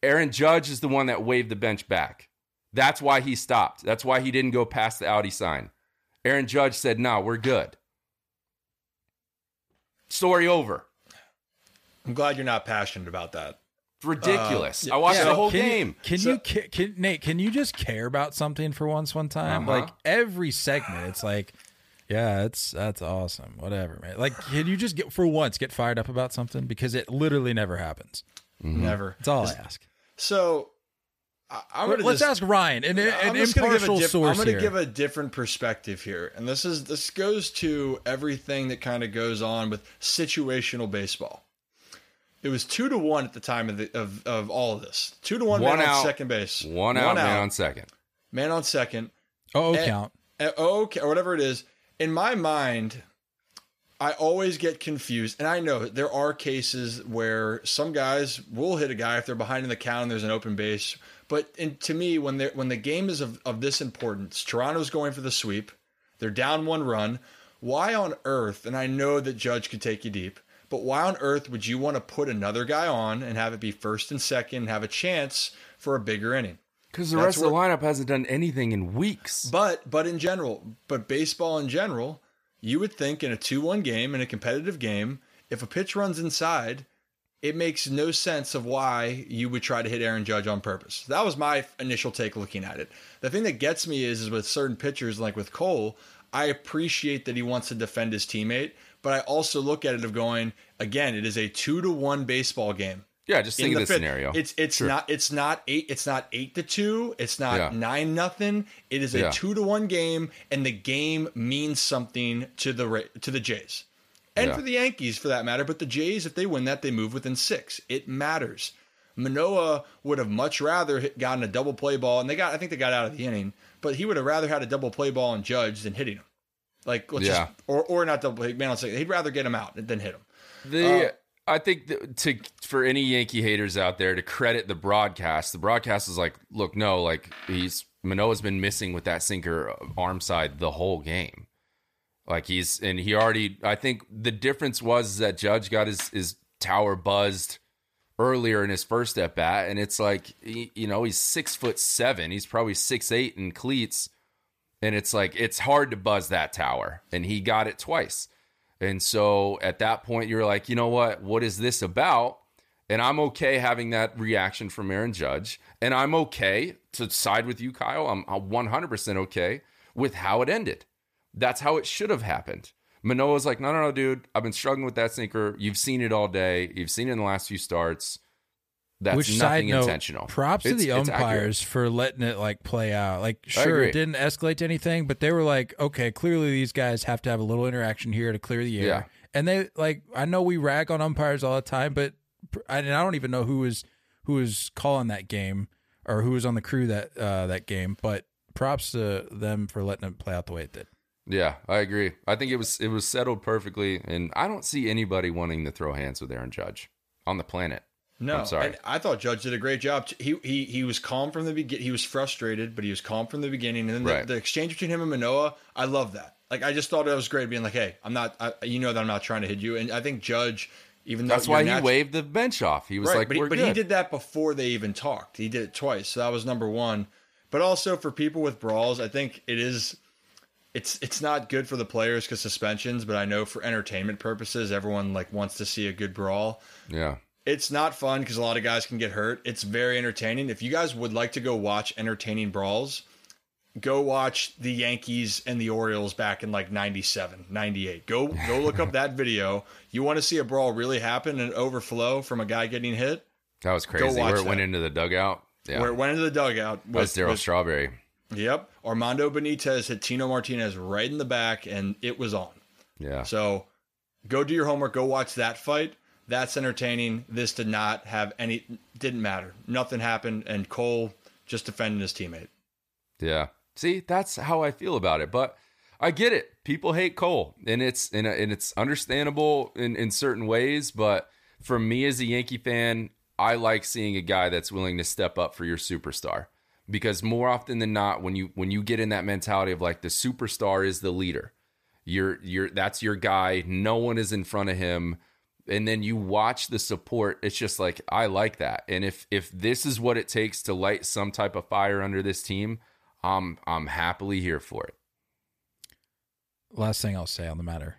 Aaron Judge is the one that waved the bench back. That's why he stopped. That's why he didn't go past the Audi sign. Aaron Judge said, no, we're good. Story over. I'm glad you're not passionate about that. Ridiculous. Uh, I watched yeah. the whole can game. You, can So- you, can, Nate? Can you just care about something for once, one time? Uh-huh. Like every segment, it's like, yeah, it's that's awesome. Whatever, man. Like, can you just get for once get fired up about something because it literally never happens. Never. That's all I ask. So I, I'm Let- gonna Let's just, ask Ryan, an, an I'm just gonna give a impartial diff- source I'm going to give a different perspective here, and this is this goes to everything that kind of goes on with situational baseball. It was two to one at the time of the of, of all of this. Two to one, One man out. on second base. One out, man on second. man on second. oh, Eh, count. Okay, or whatever it is. In my mind, I always get confused, and I know there are cases where some guys will hit a guy if they're behind in the count and there's an open base. But in, to me, when they when the game is of, of this importance, Toronto's going for the sweep. They're down one run. Why on earth? And I know that Judge could take you deep, but why on earth would you want to put another guy on and have it be first and second, have a chance for a bigger inning? Because the That's rest of the lineup hasn't done anything in weeks. But but in general, but baseball in general, you would think in a 2-1 game in a competitive game, if a pitch runs inside, it makes no sense of why you would try to hit Aaron Judge on purpose. That was my initial take looking at it. The thing that gets me is, is with certain pitchers like with Cole, I appreciate that he wants to defend his teammate, but I also look at it of going, again, it is a 2 to 1 baseball game yeah, just think in of the this fifth. scenario. It's it's Sure. not it's not eight it's not eight to two. It's not Yeah. nine nothing. It is a Yeah. two to one game, and the game means something to the to the Jays, and Yeah. for the Yankees for that matter. But the Jays, if they win that, they move within six. It matters. Manoah would have much rather gotten a double play ball, and they got I think they got out of the inning, but he would have rather had a double play ball and Judge than hitting him. Like let's Yeah. just or or not double play man on second. He'd rather get him out than hit him. The Uh, I think to for any Yankee haters out there to credit the broadcast, the broadcast is like, look, no, like he's Manoah's been missing with that sinker uh, arm side the whole game. Like he's and he already. I think the difference was that Judge got his his tower buzzed earlier in his first at bat, and it's like you know he's six foot seven, he's probably six eight in cleats, and it's like it's hard to buzz that tower, and he got it twice, and so at that point you're like, you know what, what is this about? And I'm okay having that reaction from Aaron Judge, and I'm okay to side with you, Kyle. I'm 100% okay with how it ended. That's how it should have happened. Manoah's like, no, no, no, dude. I've been struggling with that sinker. You've seen it all day. You've seen it in the last few starts. That's Which nothing side note, intentional. Props It's- to the umpires for letting it like play out. Like, sure, it didn't escalate to anything, but they were like, okay, clearly these guys have to have a little interaction here to clear the air. Yeah. And they like, I know we rag on umpires all the time, but I- and I don't even know who was who was calling that game or who was on the crew that uh, that game. But props to them for letting it play out the way it did. Yeah, I agree. I think it was it was settled perfectly, and I don't see anybody wanting to throw hands with Aaron Judge on the planet. No, I'm sorry. And I thought Judge did a great job. He he he was calm from the beginning. He was frustrated, but he was calm from the beginning. And then the, Right. the exchange between him and Manoah, I love that. Like I just thought it was great, being like, "Hey, I'm not. I, you know that I'm not trying to hit you." And I think Judge, even though That's why you're he waved the bench off. He was right, like, but, he, "We're but good." he did that before they even talked. He did it twice, so that was number one. But also for people with brawls, I think it is. It's it's not good for the players because suspensions, but I know for entertainment purposes, everyone like wants to see a good brawl yeah, it's not fun because a lot of guys can get hurt. It's very entertaining. If you guys would like to go watch entertaining brawls, go watch the Yankees and the Orioles back in like 97, 98. Go go look up that video. You want to see a brawl really happen and overflow from a guy getting hit? that was crazy. Where it went that. into the dugout. Yeah, Where it went into the dugout was Darryl Strawberry. Yep. Armando Benitez hit Tino Martinez right in the back and it was on. Yeah, So go do your homework. Go watch that fight. That's entertaining. This did not have any. Didn't matter. Nothing happened, and Cole just defending his teammate. Yeah. See, that's how I feel about it. But I get it. People hate Cole, and it's and, and it's understandable in, in certain ways. But for me as a Yankee fan, I like seeing a guy that's willing to step up for your superstar. Because more often than not, when you when you get in that mentality of like the superstar is the leader, you're you're that's your guy. No one is in front of him. And then you watch the support. It's just like I like that. And if if this is what it takes to light some type of fire under this team, I'm I'm happily here for it. Last thing I'll say on the matter.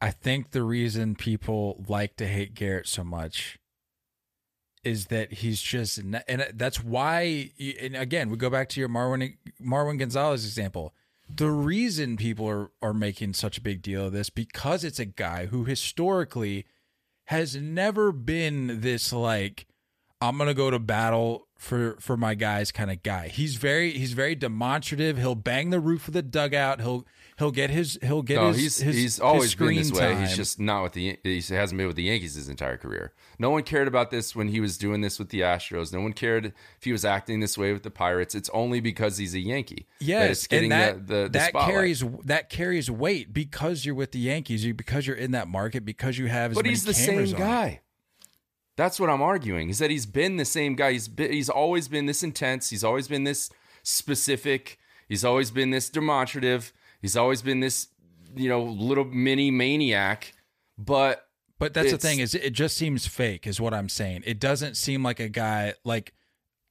I think the reason people like to hate Gerrit so much is that he's just, and that's why. And again, we go back to your Marwin Marwin Gonzalez example. The reason people are are making such a big deal of this because it's a guy who historically has never been this like I'm gonna go to battle for for my guys kind of guy. He's very he's very demonstrative. He'll bang the roof of the dugout. He'll he'll get his he'll get no, his, he's his he's his always been this way. time. He's just not with the he hasn't been with the Yankees his entire career. No one cared about this when he was doing this with the Astros. No one cared if he was acting this way with the Pirates. It's only because he's a Yankee. Yes, getting and that the, the, the that spotlight. carries that carries weight because you're with the Yankees, you because you're in that market, because you have. But he's the same guy. That's what I'm arguing. Is that he's been the same guy. He's been, he's always been this intense. He's always been this specific. He's always been this demonstrative. He's always been this you know little mini maniac. But But that's the thing is, it just seems fake, is what I'm saying. It doesn't seem like a guy like,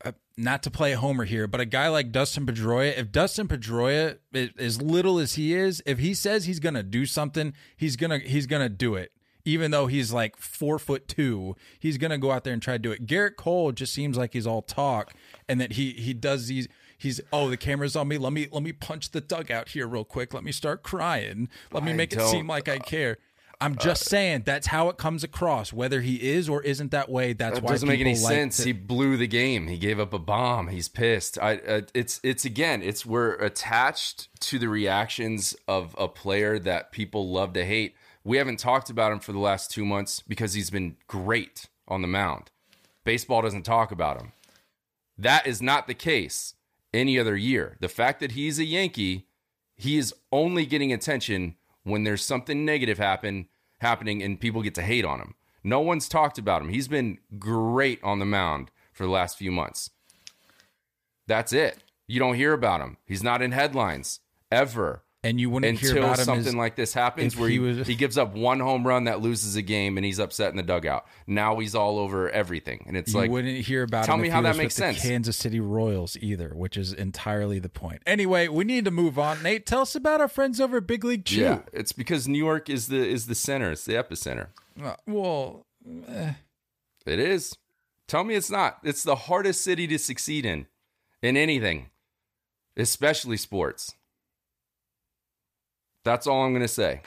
uh, not to play Homer here, but a guy like Dustin Pedroia. If Dustin Pedroia, as little as he is, if he says he's gonna do something, he's gonna he's gonna do it. Even though he's like four foot two, he's gonna go out there and try to do it. Gerrit Cole just seems like he's all talk, and that he he does these. He's oh the camera's on me. Let me let me punch the dugout here real quick. Let me start crying. Let me I make it seem like I care. I'm just saying that's how it comes across. Whether he is or isn't that way, that's That why doesn't make any sense. to- he blew the game. He gave up a bomb. He's pissed. I. Uh, it's it's again. It's we're attached to the reactions of a player that people love to hate. We haven't talked about him for the last two months because he's been great on the mound. Baseball doesn't talk about him. That is not the case any other year. The fact that he's a Yankee, he is only getting attention when there's something negative happen happening and people get to hate on him. No one's talked about him. He's been great on the mound for the last few months. That's it. You don't hear about him. He's not in headlines ever. And you wouldn't hear until about him something as- like this happens where he he, was- he gives up one home run that loses a game and he's upset in the dugout. Now he's all over everything. And it's you like wouldn't hear about tell him me if how he that was makes with the sense. Kansas City Royals either, which is entirely the point. Anyway, we need to move on. Nate, tell us about our friends over at Big League Chew. Yeah, it's because New York is the is the center, it's the epicenter. Uh, well, eh, It is. Tell me it's not. It's the hardest city to succeed in in anything, especially sports. That's all I'm going to say.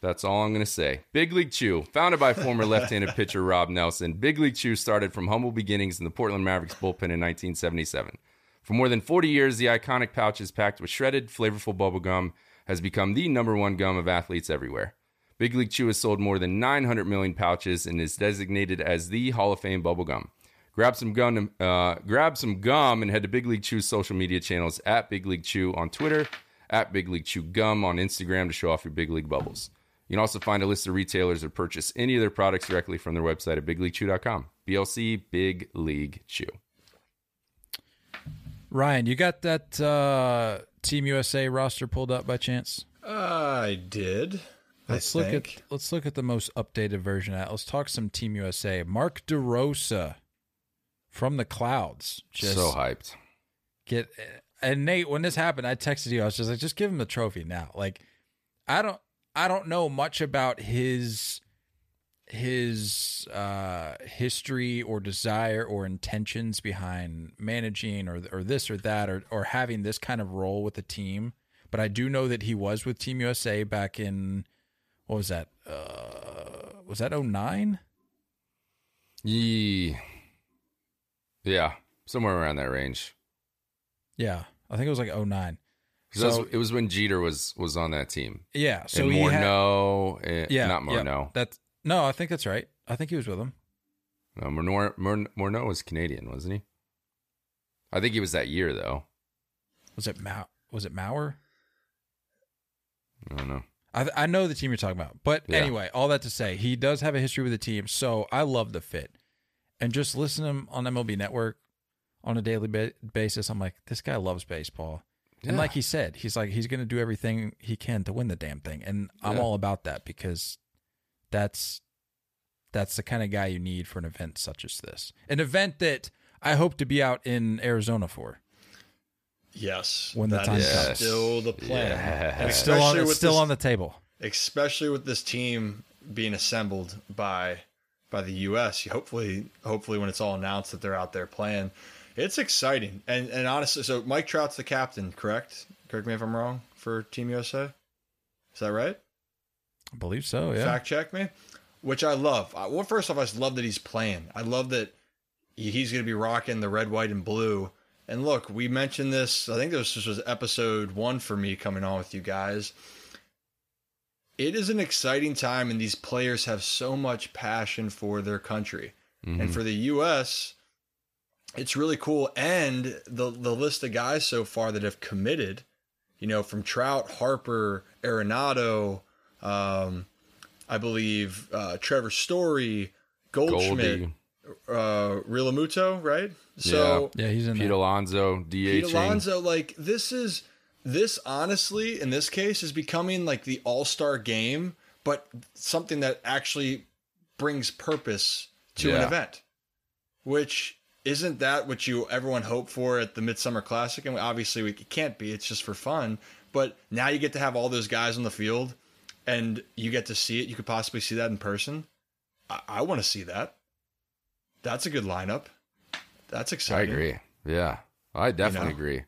That's all I'm going to say. Big League Chew, founded by former left-handed pitcher Rob Nelson, Big League Chew started from humble beginnings in the Portland Mavericks bullpen in 1977. For more than 40 years, the iconic pouches packed with shredded, flavorful bubble gum has become the number one gum of athletes everywhere. Big League Chew has sold more than 900 million pouches and is designated as the Hall of Fame bubble gum. Grab some gum, uh, grab some gum, and head to Big League Chew's social media channels at Big League Chew on Twitter, at Big League Chew Gum on Instagram to show off your Big League bubbles. You can also find a list of retailers that purchase any of their products directly from their website at BigLeagueChew.com. BLC Big League Chew. Ryan, you got that uh, Team USA roster pulled up by chance? I did. Let's I look think. at let's look at the most updated version of that. Let's talk some Team USA. Mark DeRosa from the clouds. Just so hyped. get and Nate, when this happened, I texted you. I was just like, just give him the trophy now. Like, I don't I don't know much about his his uh history or desire or intentions behind managing or or this or that or or having this kind of role with the team but I do know that he was with Team USA back in what was that uh was that 09 Yee. Yeah, somewhere around that range. Yeah I think it was like 09 So so it was when Jeter was was on that team. yeah so and he had- Morneau, eh, yeah not yeah, Morneau. that's no I think that's right I think he was with him No, Morneau, Morneau, was Canadian, wasn't he? I think he was that year though. was it Mao was it Mauer I don't know. I, I know the team you're talking about, but Yeah. anyway, all that to say, he does have a history with the team, so I love the fit. And just listen to him on MLB Network on a daily ba- basis. I'm like, this guy loves baseball, and like he said, he's like he's going to do everything he can to win the damn thing, and I'm Yeah. all about that because that's that's the kind of guy you need for an event such as this, an event that I hope to be out in Arizona for. Yes, When the time is comes. still the plan. Yes. And It's still on, it's still this- on the table. especially with this team being assembled by by the U.S. Hopefully, hopefully when it's all announced that they're out there playing, it's exciting. And and honestly, so Mike Trout's the captain, correct? Correct me if I'm wrong for Team USA. Is that right? I believe so. Yeah. Fact check me. Which I love. I- Well, first off, I just love that he's playing. I love that he's going to be rocking the red, white, and blue. And look, we mentioned this. I think this was episode one for me coming on with you guys. It is an exciting time, and these players have so much passion for their country. And mm-hmm. for the U.S., it's really cool. And the the list of guys so far that have committed, you know, from Trout, Harper, Arenado, um, I believe uh, Trevor Story, Goldschmidt, Goldie, uh, Realmuto, right? So Yeah, yeah he's in Pete there. Alonso, Pete DH. Alonso, like this is this honestly in this case is becoming like the all star game, but something that actually brings purpose to an event, which isn't that what you everyone hope for at the Midsummer Classic? And obviously we, it can't be. It's just for fun. But now you get to have all those guys on the field, and you get to see it. You could possibly see that in person. I, I want to see that. That's a good lineup. That's exciting. I agree. Yeah, I definitely know? agree.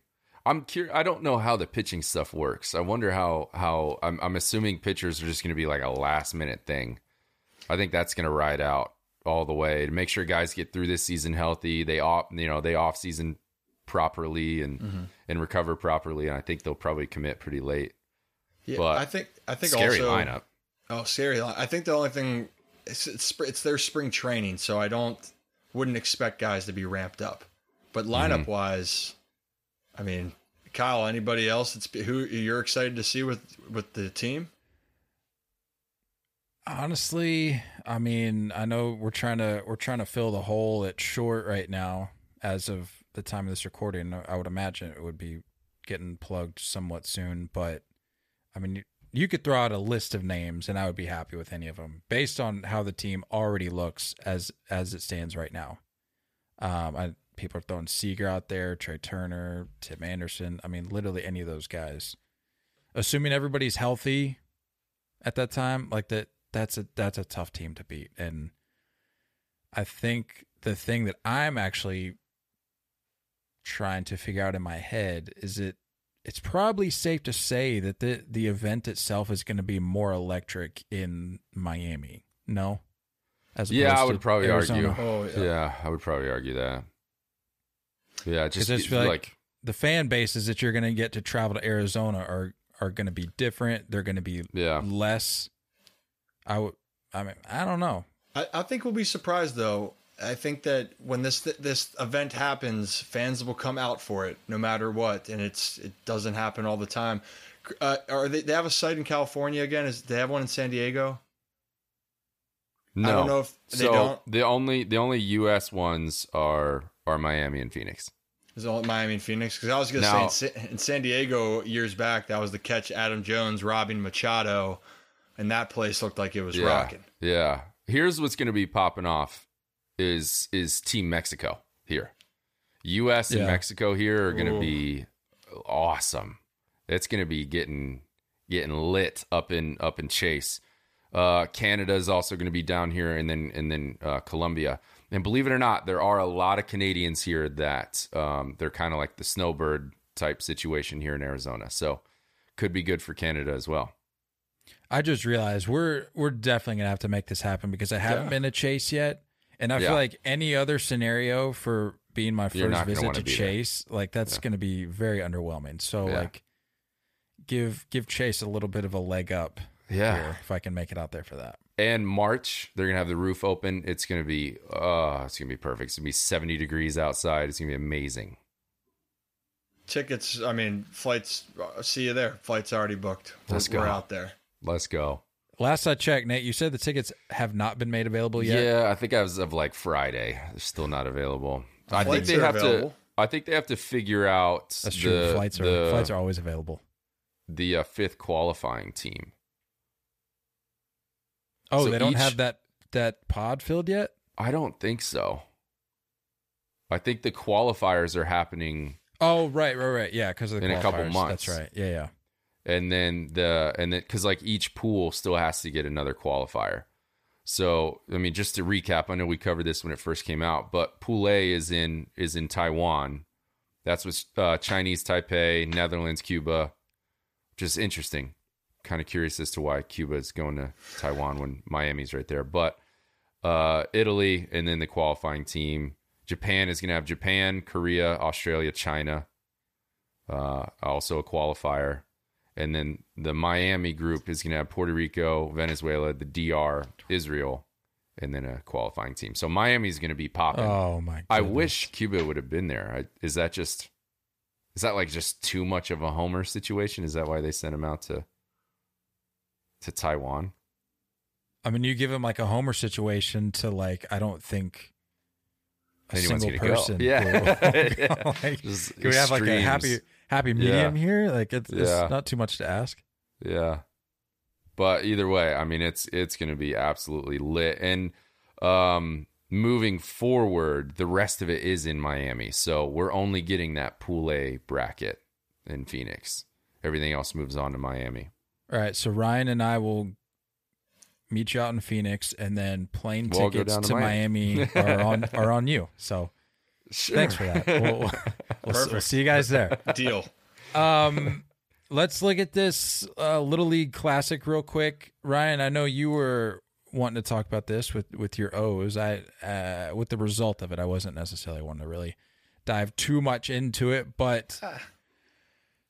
I'm curious. I don't know how the pitching stuff works. I wonder how how I'm, I'm assuming pitchers are just going to be like a last minute thing. I think that's going to ride out all the way to make sure guys get through this season healthy. They off you know they off season properly and Mm-hmm. and recover properly. And I think they'll probably commit pretty late. Yeah, But I think I think Scary also, lineup. Oh, scary! I think the only thing it's, it's it's their spring training, so I don't wouldn't expect guys to be ramped up. But lineup Mm-hmm. wise, I mean, Kyle, anybody else that's who you're excited to see with with the team? Honestly, I mean, I know we're trying to we're trying to fill the hole at short right now. As of the time of this recording, I would imagine it would be getting plugged somewhat soon, but I mean, you, you could throw out a list of names, and I would be happy with any of them based on how the team already looks as as it stands right now. Um, I, people are throwing Seager out there, Trea Turner, Tim Anderson. I mean, literally any of those guys. Assuming everybody's healthy at that time, like that, that's a that's a tough team to beat. And I think the thing that I'm actually trying to figure out in my head is it it's probably safe to say that the the event itself is going to be more electric in Miami. No, as yeah, I would probably Arizona. argue. Oh, yeah. yeah. I would probably argue that. Yeah, just, just feel like, like the fan bases that you're going to get to travel to Arizona are are going to be different. They're going to be yeah. less. I would. I mean, I don't know. I, I think we'll be surprised though. I think that when this this event happens, fans will come out for it no matter what, and it's it doesn't happen all the time. Uh, are they? They have a site in California again? Is they have one in San Diego? No, I don't know if they so don't. The only the only U.S. ones are are Miami and Phoenix. Is only Miami and Phoenix? Because I was going to say in, in San Diego years back, that was the catch Adam Jones robbing Machado, and that place looked like it was yeah, rocking. Yeah. Here's what's going to be popping off is is Team Mexico here. U.S. and Mexico here are going to be awesome. It's going to be getting getting lit up in up in Chase. Uh, Canada is also going to be down here, and then and then uh, Colombia. And believe it or not, there are a lot of Canadians here that um, they're kind of like the snowbird type situation here in Arizona. So could be good for Canada as well. I just realized we're we're definitely gonna have to make this happen because I haven't yeah. been to Chase yet, and I yeah. feel like any other scenario for being my first visit to Chase, there. like that's yeah. gonna be very underwhelming. So like, give give Chase a little bit of a leg up. Yeah, if I can make it out there for that and March they're gonna have the roof open. It's gonna be uh it's gonna be perfect. It's gonna be seventy degrees outside. It's gonna be amazing. Tickets, I mean, flights. Uh, see you there. Flights already booked. Let's we're, go. We're out there. Let's go. Last I checked, Nate, you said the tickets have not been made available yet. Yeah, I think as of like Friday, they're still not available. I think they have available. to. I think they have to figure out. That's true. Flights are the, flights are always available. The uh, fifth qualifying team. Oh, so they don't each, have that that pod filled yet. I don't think so. I think the qualifiers are happening. Oh, right, right, right. Yeah, because in a couple months. That's right. Yeah, yeah. And then the and then because like each pool still has to get another qualifier. So I mean, just to recap, I know we covered this when it first came out, but Pool A is in is in Taiwan. That's what uh, Chinese Taipei, Netherlands, Cuba. Just interesting kind of curious as to why Cuba is going to Taiwan when Miami's right there. But uh, Italy and then the qualifying team. Japan is going to have Japan, Korea, Australia, China. Uh, also a qualifier. And then the Miami group is going to have Puerto Rico, Venezuela, the DR, Israel, and then a qualifying team. So Miami's going to be popping. Oh my! Goodness. I wish Cuba would have been there. I, is that just is that like just too much of a homer situation? Is that why they sent him out to to Taiwan. I mean, you give him like a Homer situation to like, I don't think a Anyone's single person. Go. <laughs> <laughs> Yeah. like, can we have like a happy happy medium yeah. here? Like it's, yeah. it's not too much to ask. Yeah. But either way, I mean it's it's going to be absolutely lit and um moving forward, the rest of it is in Miami. So we're only getting that pool A bracket in Phoenix. Everything else moves on to Miami. All right, so Ryan and I will meet you out in Phoenix, and then plane we'll tickets to, to, Miami, Miami <laughs> are on are on you. So sure. thanks for that. We'll, we'll, we'll, see you guys there. Deal. Um, let's look at this uh, little league classic real quick. Ryan, I know you were wanting to talk about this with with your O's. I uh, with the result of it, I wasn't necessarily wanting to really dive too much into it, but ah.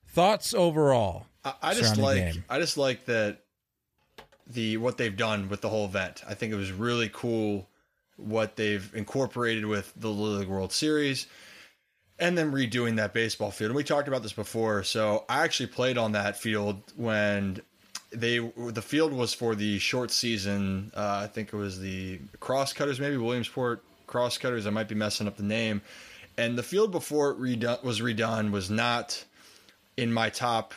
thoughts overall. I, I just like I just like that the what they've done with the whole event. I think it was really cool what they've incorporated with the Little League World Series and then redoing that baseball field. And we talked about this before. So I actually played on that field when they the field was for the short season. Uh, I think it was the Crosscutters, maybe Williamsport Crosscutters. I might be messing up the name. And the field before it redone, was redone was not in my top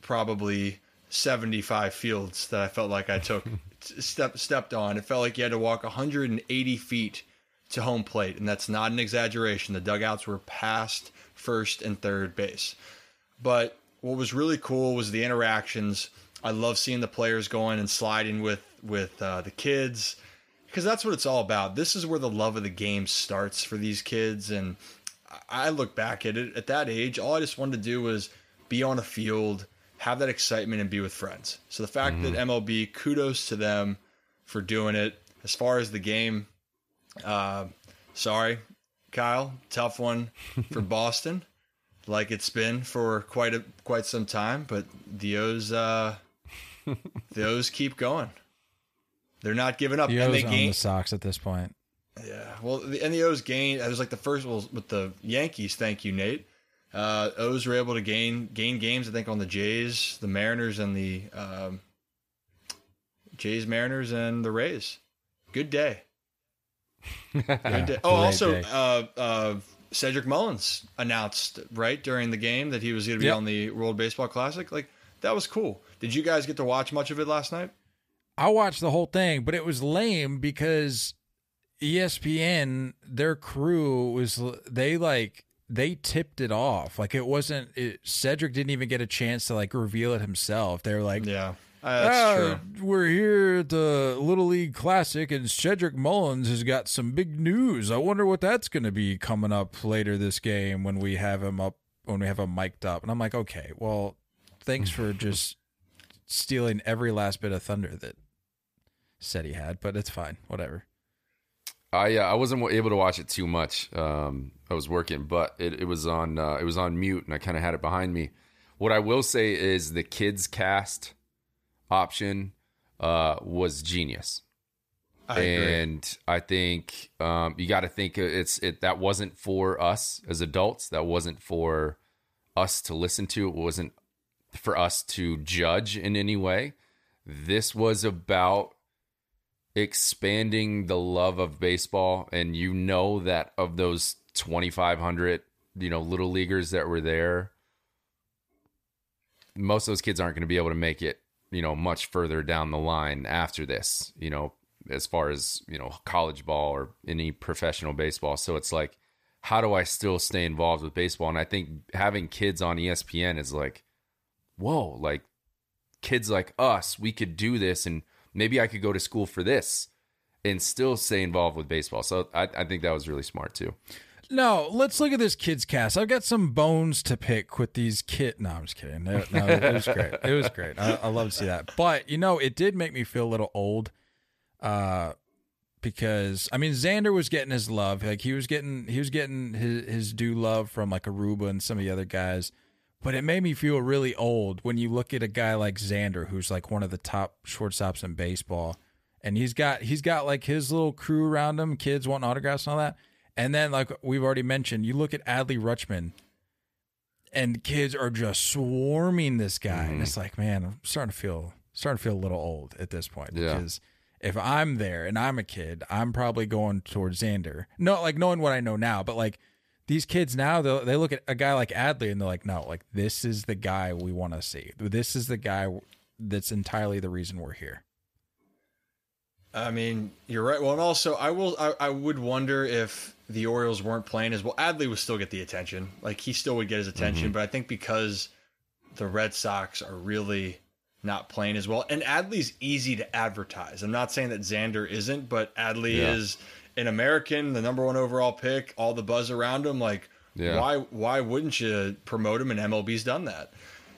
probably 75 fields that I felt like I took <laughs> step stepped on. It felt like you had to walk 180 feet to home plate, and that's not an exaggeration. The dugouts were past first and third base. But what was really cool was the interactions. I love seeing the players going and sliding with with uh, the kids because that's what it's all about. This is where the love of the game starts for these kids. And I look back at it at that age, all I just wanted to do was be on a field, have that excitement, and be with friends. So the fact that MLB, kudos to them for doing it. As far as the game, uh, sorry, Kyle, tough one <laughs> for Boston, like it's been for quite a quite some time. But the O's, uh, <laughs> the O's keep going. They're not giving up, The and O's they own gain. the Sox at this point. Yeah, well, the, and the O's gained. It was like the first well, with the Yankees. Thank you, Nate. Uh, O's were able to gain gain games. I think on the Jays, the Mariners, and the um, Jays, Mariners, and the Rays. Good day. <laughs> Good day. Oh, also, uh, uh, Cedric Mullins announced right during the game that he was going to be Yep. on the World Baseball Classic. Like that was cool. Did you guys get to watch much of it last night? I watched the whole thing, but it was lame because ESPN, their crew was they like they tipped it off. Like it wasn't it, Cedric didn't even get a chance to like reveal it himself. They were like, Yeah, uh, that's "Ah, true. We're here at the Little League Classic, and Cedric Mullins has got some big news. I wonder what that's going to be coming up later this game when we have him up when we have him mic'd up. And I'm like, okay, well, thanks for <laughs> just stealing every last bit of thunder that said he had, but it's fine, whatever. I uh, I wasn't able to watch it too much. Um, I was working, but it, it was on uh, it was on mute, and I kind of had it behind me. What I will say is the kids cast option uh, was genius, I and I think um, you got to think it's it that wasn't for us as adults. That wasn't for us to listen to. It wasn't for us to judge in any way. This was about expanding the love of baseball and you know that of those 2500 you know little leaguers that were there most of those kids aren't going to be able to make it you know much further down the line after this you know as far as you know college ball or any professional baseball. So it's like how do i still stay involved with baseball? And i think having kids on espn is like whoa like kids like us we could do this and maybe i could go to school for this and still stay involved with baseball so i, I think that was really smart too No, let's look at this kids cast. I've got some bones to pick with these kid. No, I'm just kidding. No, no, it was great. It was great. I, I love to see that. But you know, it did make me feel a little old, uh, because I mean, Xander was getting his love. Like he was getting, he was getting his his due love from like Aruba and some of the other guys. But it made me feel really old when you look at a guy like Xander, who's like one of the top shortstops in baseball, and he's got he's got like his little crew around him, kids wanting autographs and all that. And then, like we've already mentioned, you look at Adley Rutschman, and kids are just swarming this guy, and mm-hmm. it's like, man, I'm starting to feel starting to feel a little old at this point Yeah. because if I'm there and I'm a kid, I'm probably going towards Xander. No, like knowing what I know now, but like these kids now, they they look at a guy like Adley and they're like, no, like this is the guy we want to see. This is the guy that's entirely the reason we're here. I mean, you're right. Well, and also, I will. I, I would wonder if the Orioles weren't playing as well. Adley would still get the attention. Like he still would get his attention. Mhm. But I think because the Red Sox are really not playing as well, and Adley's easy to advertise. I'm not saying that Xander isn't, but Adley Yeah. is an American, the number one overall pick, all the buzz around him. Like, Yeah. why why wouldn't you promote him? And MLB's done that.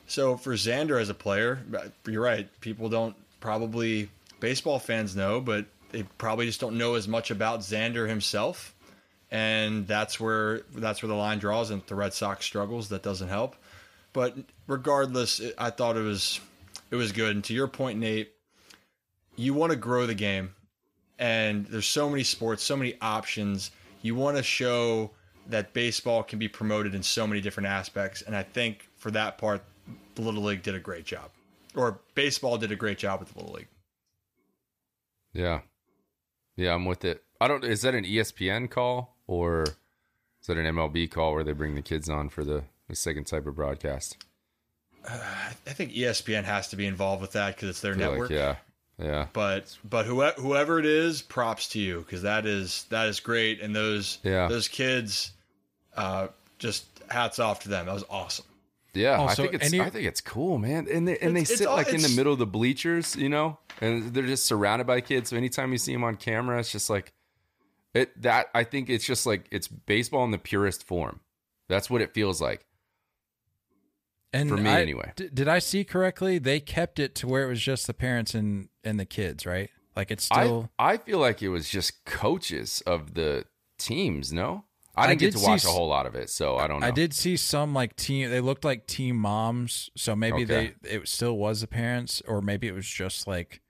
So for Xander as a player, you're right. People don't probably baseball fans know, but they probably just don't know as much about Xander himself. And that's where that's where the line draws and the Red Sox struggles. That doesn't help. But regardless, I thought it was it was good. And to your point, Nate, you want to grow the game, and there's so many sports, so many options. You want to show that baseball can be promoted in so many different aspects. And I think for that part, the Little League did a great job, or baseball did a great job with the Little League. Yeah. Yeah, I'm with it. I don't is that an ESPN call or is that an MLB call where they bring the kids on for the, the second type of broadcast? Uh, I think ESPN has to be involved with that because it's their network. like, yeah, yeah, But but whoever whoever it is, props to you because that is that is great. And those Yeah. those kids, uh, just hats off to them. That was awesome. yeah. I Also, think it's and you- I think it's cool, man. And they and they It's- it's sit all- like in the middle of the bleachers, you know, and they're just surrounded by kids. So anytime you see them on camera, it's just like it. That I think it's just like it's baseball in the purest form. That's what it feels like. And For me, I- anyway. d- did I see correctly? They kept it to where it was just the parents and and the kids, right? Like it's still. I I feel like it was just coaches of the teams. No, I I didn't get did to watch see a whole lot of it, so I don't know. I did see some like team. They looked like team moms, so maybe Okay. they it still was the parents, or maybe it was just like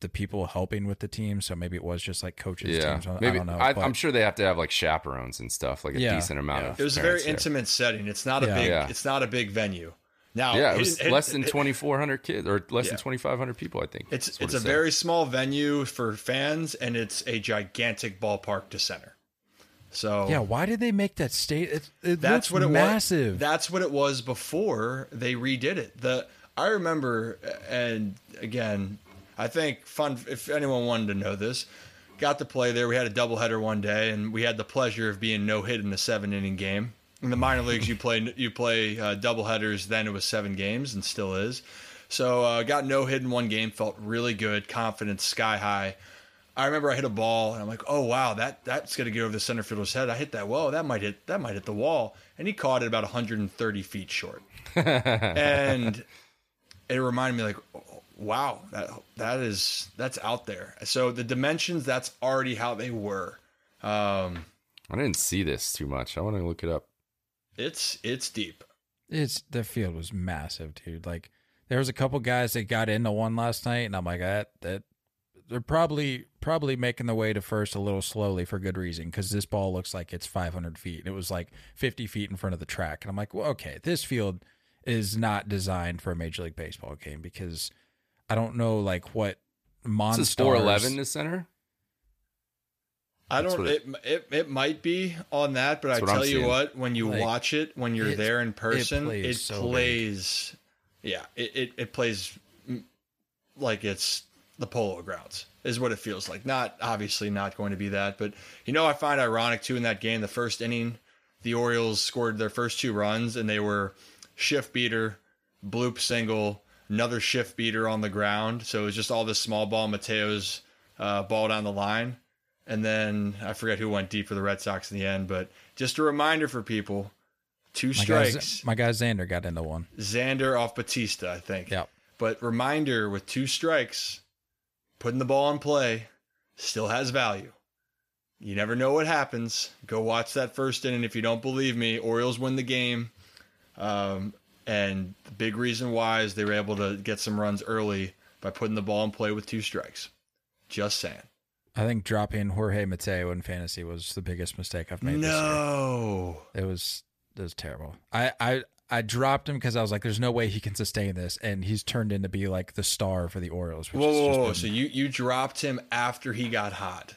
the people helping with the team. So maybe it was just like coaches. Yeah, teams. I- maybe I don't know. I, but- I'm sure they have to have like chaperones and stuff, like a Yeah, decent amount yeah. of. It was a very there. intimate setting. It's not a Yeah. big. Yeah. It's not a big venue. Now, Yeah, it was it- less than 2,400 kids or less Yeah. than 2,500 people, I think. It's it's a said. very small venue for fans, and it's a gigantic ballpark to center. So yeah, why did they make that state? It, it that's looks what it massive. was. That's what it was before they redid it. The I remember, and again, I think fun. If anyone wanted to know this, got to play there. We had a doubleheader one day, and we had the pleasure of being no hit in a seven inning game. In the minor leagues, you play you play uh, doubleheaders. Then it was seven games, and still is. So uh, got no hit in one game. Felt really good, confidence sky high. I remember I hit a ball and I'm like, oh wow, that that's gonna get over the center fielder's head. I hit that. Whoa, that might hit that might hit the wall. And he caught it about 130 feet short. <laughs> and it reminded me like, wow, that that is that's out there. So the dimensions, that's already how they were. Um, I didn't see this too much. I want to look it up. it's it's deep. It's the field was massive, dude. Like there was a couple guys that got into one last night, and I'm like, that that they're probably probably making the way to first a little slowly for good reason because this ball looks like it's 500 feet. and It was like 50 feet in front of the track, and I'm like, well, okay, this field is not designed for a major league baseball game because I don't know like what This monsters. is 411 the center. I That's don't. what It, it it might be on that, but I That's what I'm tell you seeing. what, when you Like, watch it, when you're it's- there in person, it plays plays. so big. yeah, it, it it plays mm, like it's the Polo Grounds is what it feels like. Not obviously not going to be that, but you know I find ironic too in that game, the first inning, the Orioles scored their first two runs and they were shift beater, bloop single, another shift beater on the ground. So it was just all this small ball Mateo's uh, ball down the line. And then I forget who went deep for the Red Sox in the end, but just a reminder for people: two My guy, strikes. Z- my guy Xander got into one. Xander off Bautista, I think. Yep. But reminder with two strikes, putting the ball in play still has value. You never know what happens. Go watch that first inning. If you don't believe me, Orioles win the game. Um, and the big reason why is they were able to get some runs early by putting the ball in play with two strikes. Just saying. I think dropping Jorge Mateo in fantasy was the biggest mistake I've made this year. No. It was it was terrible. I I I dropped him because I was like, "There's no way he can sustain this," and he's turned into be like the star for the Orioles. Which Whoa, whoa, whoa. been- So you, you dropped him after he got hot.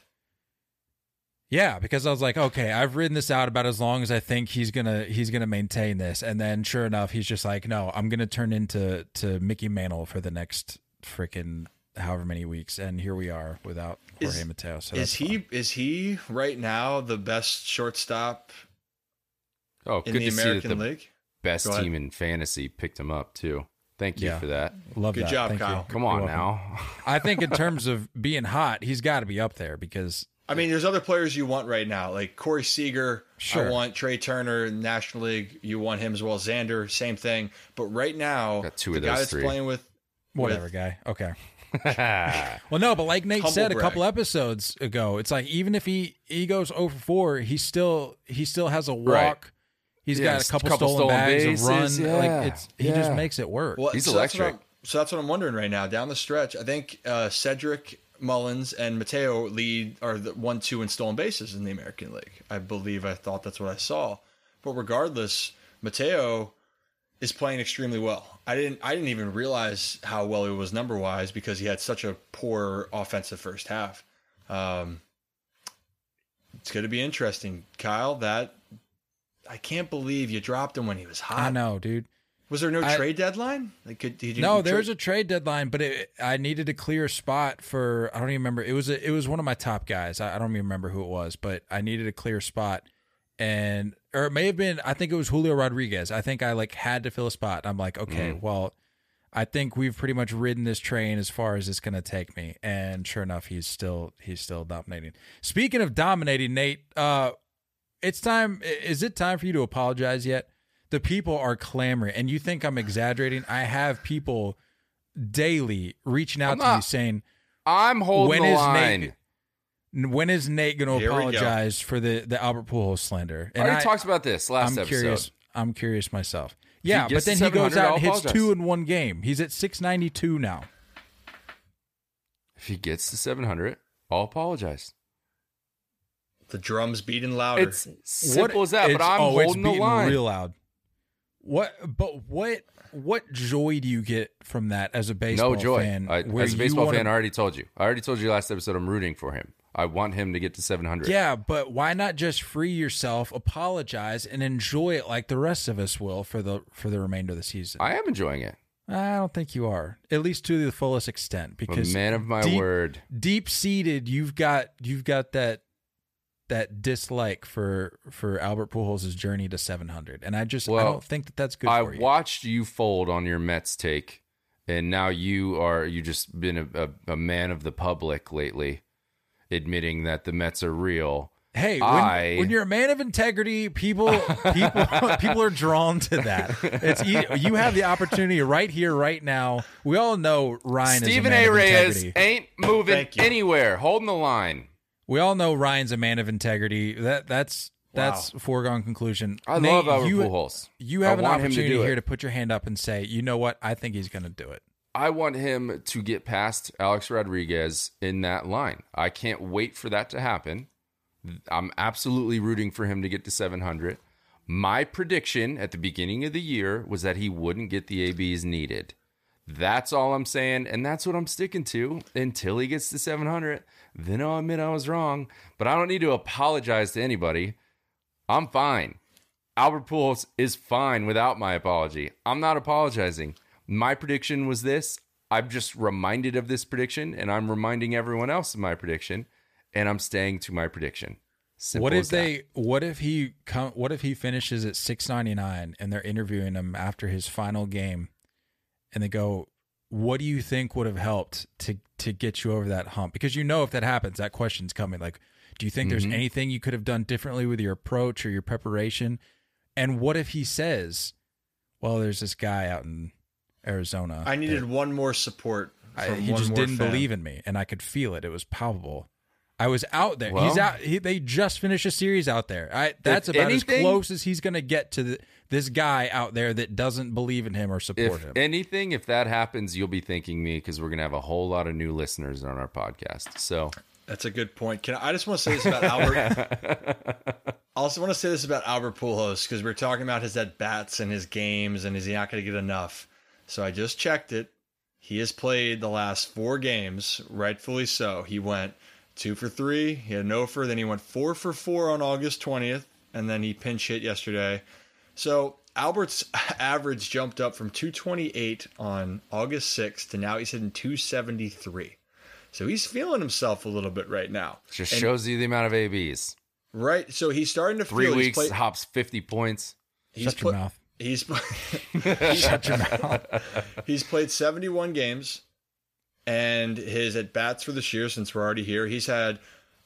Yeah, because I was like, "Okay, I've ridden this out about as long as I think he's gonna he's gonna maintain this," and then sure enough, he's just like, "No, I'm gonna turn into to Mickey Mantle for the next freaking however many weeks," and here we are without Jorge Is- Mateo. So is he fun. is he right now the best shortstop Oh, in good the to see American that the League? best team in fantasy picked him up too. Thank you Yeah. for that. Love Good that. job, Thank. Kyle. Come You're on now. I think in <laughs> terms of being hot, he's got to be up there because I mean, there's other players you want right now, like Corey Seager. Sure. I want Trea Turner, National League. You want him as well. Xander, same thing. But right now, Got two the of guy those that's three. playing with whatever with- guy. Okay. <laughs> Well, no, but like Nate Humble said a couple episodes ago, it's like even if he he goes over four, he still he still has a walk. Right. He's Yeah, got a couple, couple stolen, stolen bags, bases, a run. yeah, Like it's he just makes it work. Well, He's so That's what electric. I'm, so that's what I'm wondering right now. Down the stretch, I think uh, Cedric Mullins and Mateo lead are the one, two in stolen bases in the American League. I believe. I thought that's what I saw. But regardless, Mateo is playing extremely well. I didn't. I didn't even realize how well he was number wise because he had such a poor offensive first half. Um, it's going to be interesting, Kyle. That I can't believe you dropped him when he was hot. I know, dude. Was there no I- trade deadline? Like, could, did you No, there trade- was a trade deadline, but it, I needed to clear a spot for I don't even remember. It was a, it was one of my top guys. I, I don't even remember who it was, but I needed a clear spot, and or it may have been I think it was Julio Rodriguez. I think I like had to fill a spot. I'm like, okay, well, I think we've pretty much ridden this train as far as it's going to take me, and sure enough, he's still he's still dominating. Speaking of dominating, Nate, uh, it's time. Is it time for you to apologize yet? The people are clamoring, and you think I'm exaggerating? I have people daily reaching out I'm to me saying, I'm holding "When the is line. Nate? When is Nate going to Here we go. apologize for the the Albert Pujols slander?" I already I, talked about this last I'm episode. curious. I'm curious myself. Yeah, but then he goes out I'll and hits apologize. two in one game. He's at 692 now. If he gets to 700, I'll apologize. the drums beating louder. It's simple as that, but I'm oh, it's holding the line. real loud. What? But what? What joy do you get from that as a baseball no joy. fan? I, as a baseball wanna- fan, I already told you. I already told you last episode I'm rooting for him. I want him to get to 700. Yeah, but why not just free yourself, apologize, and enjoy it like the rest of us will for the for the remainder of the season? I am enjoying it. I don't think you are, at least to the fullest extent, because man of my deep, word. deep seated, you've got you've got that that dislike for for Albert Pujols' journey to 700, and I just I don't think that that's good I for you. watched you fold on your Mets take, and now you are you just been a, a, a man of the public lately, admitting that the Mets are real. Hey, when, I- when you're a man of integrity, people <laughs> people people are drawn to that. It's e- you have the opportunity right here, right now. We all know Ryan Stephen is a man A. Reyes ain't moving anywhere, holding the line. We all know Ryan's a man of integrity. That that's that's Wow. foregone conclusion. I Nate, love Albert you, Pujols. You I have an want him to opportunity it. here to put your hand up and say, you know what? I think he's going to do it. I want him to get past Alex Rodriguez in that line. I can't wait for that to happen. I'm absolutely rooting for him to get to 700. My prediction at the beginning of the year was that he wouldn't get the ABs needed. That's all I'm saying, and that's what I'm sticking to until he gets to 700. Then I'll admit I was wrong, but I don't need to apologize to anybody. I'm fine. Albert Pujols is fine without my apology. I'm not apologizing. My prediction was this. I'm just reminded of this prediction, and I'm reminding everyone else of my prediction, and I'm staying to my prediction. Simple what if that. they? What if he? Come, what if he finishes at six ninety nine and they're interviewing him after his final game, and they go, "What do you think would have helped to to get you over that hump?" Because you know if that happens, that question's coming. Like, do you think Mm-hmm. there's anything you could have done differently with your approach or your preparation? And what if he says, "Well, there's this guy out in Arizona. I needed that one more support. I, he one just more didn't fan. believe in me, and I could feel it. It was palpable. I was out there. Well- he's out. He, they just finished a series out there. I, that's If about as close as he's going to get to the, this guy out there that doesn't believe in him or support If him. anything, if that happens, you'll be thanking me because we're gonna have a whole lot of new listeners on our podcast. So That's a good point. Can I, I just want to say this about Albert? <laughs> I also want to say this about Albert Pujols because we're talking about his at bats and his games, and is he not going to get enough? So I just checked it. He has played the last four games, rightfully so. He went two for three. He had no for. Then he went four for four on August twentieth, and then he pinch hit yesterday. So Albert's <laughs> average jumped up from 228 on August 6th to now he's hitting 273. So he's feeling himself a little bit right now. just And- shows you the amount of ABs. Right. So he's starting to Three feel weeks he's played, hops fifty points. he's Shut your pla- mouth. He's <laughs> Shut your <laughs> mouth. he's played 71 games and his at bats for this year since we're already here, he's had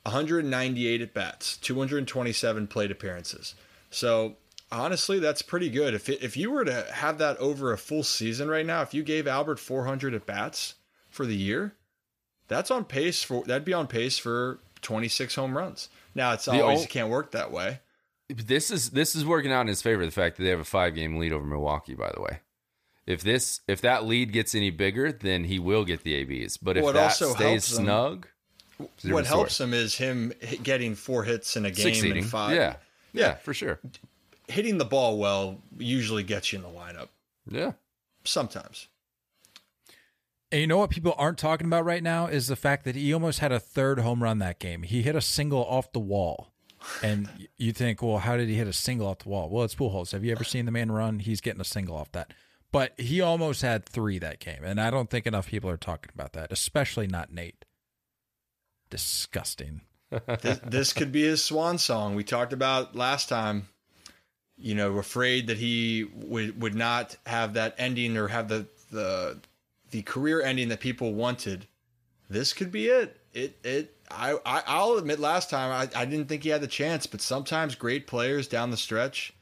198 at bats, 227 plate appearances. So honestly, that's pretty good. If it, if you were to have that over a full season right now, if you gave Albert 400 at bats for the year, that's on pace for that'd be on pace for 26 home runs. Now it's The always ol- it can't work that way. This is this is working out in his favor. The fact that they have a five game lead over Milwaukee, by the way. If this if that lead gets any bigger, then he will get the ABs. But if Well, it that also stays helps him- snug, it's What helps story. him is him getting four hits in a game succeeding. and five. Yeah. yeah, Yeah. for sure. hitting the ball well usually gets you in the lineup. Yeah, Sometimes. And you know what people aren't talking about right now is the fact that he almost had a third home run that game. He hit a single off the wall. And you think, well, how did he hit a single off the wall? Well, it's Pujols. Have you ever seen the man run? He's getting a single off that. But he almost had three that game, and I don't think enough people are talking about that, especially not Nate. Disgusting. this, this could be his swan song. We talked about last time. You know, afraid that he would would not have that ending or have the the the career ending that people wanted. This could be it. It it. I, I I'll admit, last time I, I didn't think he had the chance, but sometimes great players down the stretch,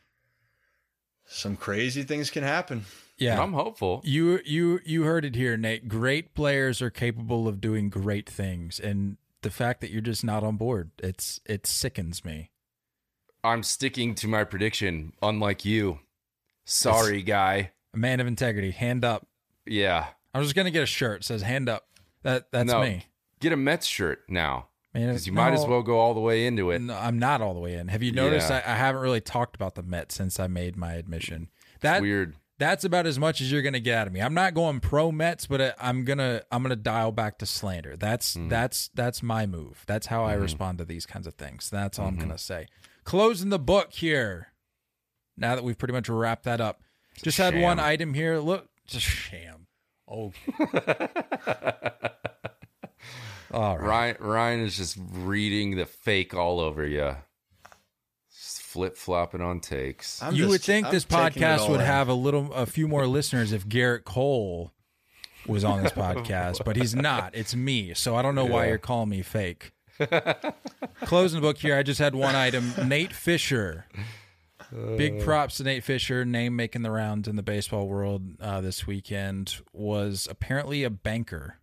some crazy things can happen. Yeah, I'm hopeful. You you you heard it here, Nate. Great players are capable of doing great things, and the fact that you're just not on board, it's it sickens me. I'm sticking to my prediction, unlike you. Sorry, guy. A man of integrity, hand up. Yeah. I'm just gonna get a shirt says hand up. That that's No. me. Get a Mets shirt now. Because you might as well go all the way into it. No, I'm not all the way in. Have you noticed Yeah. I, I haven't really talked about the Mets since I made my admission? That weird. That's about as much as you're gonna get out of me. I'm not going pro Mets, but I'm gonna I'm gonna dial back to slander. That's Mm. that's that's my move. That's how Mm-hmm. I respond to these kinds of things. That's all I'm gonna say. Closing the book here. Now that we've pretty much wrapped that up, just had one item here. Look, just sham. Oh, <laughs> all right. Ryan Ryan is just reading the fake all over you. Flip flopping on takes. I'm you just- would think I'm this podcast would in. have a little, a few more listeners if Gerrit Cole was on this <laughs> podcast, but he's not. It's me, so I don't know why you're calling me fake. Closing the book here. I just had one item. Nate Fisher. Big props to Nate Fisher. Name making the rounds in the baseball world uh, this weekend was apparently a banker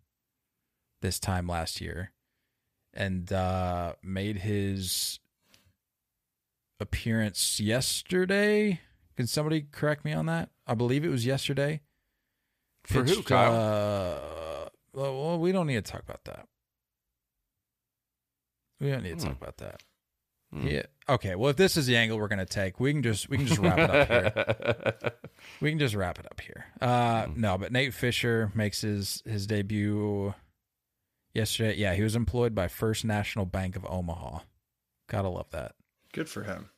this time last year, and uh, made his appearance yesterday. Can somebody correct me on that? I believe it was yesterday. For who, Kyle? Uh, well, we don't need to talk about that. We don't need to talk Hmm. about that. Hmm. Yeah. Okay. Well, if this is the angle we're gonna take, we can just we can just wrap it up here. <laughs> We can just wrap it up here. Uh, Hmm. no, but Nate Fisher makes his his debut yesterday. Yeah, he was employed by First National Bank of Omaha. Gotta love that. Good for him.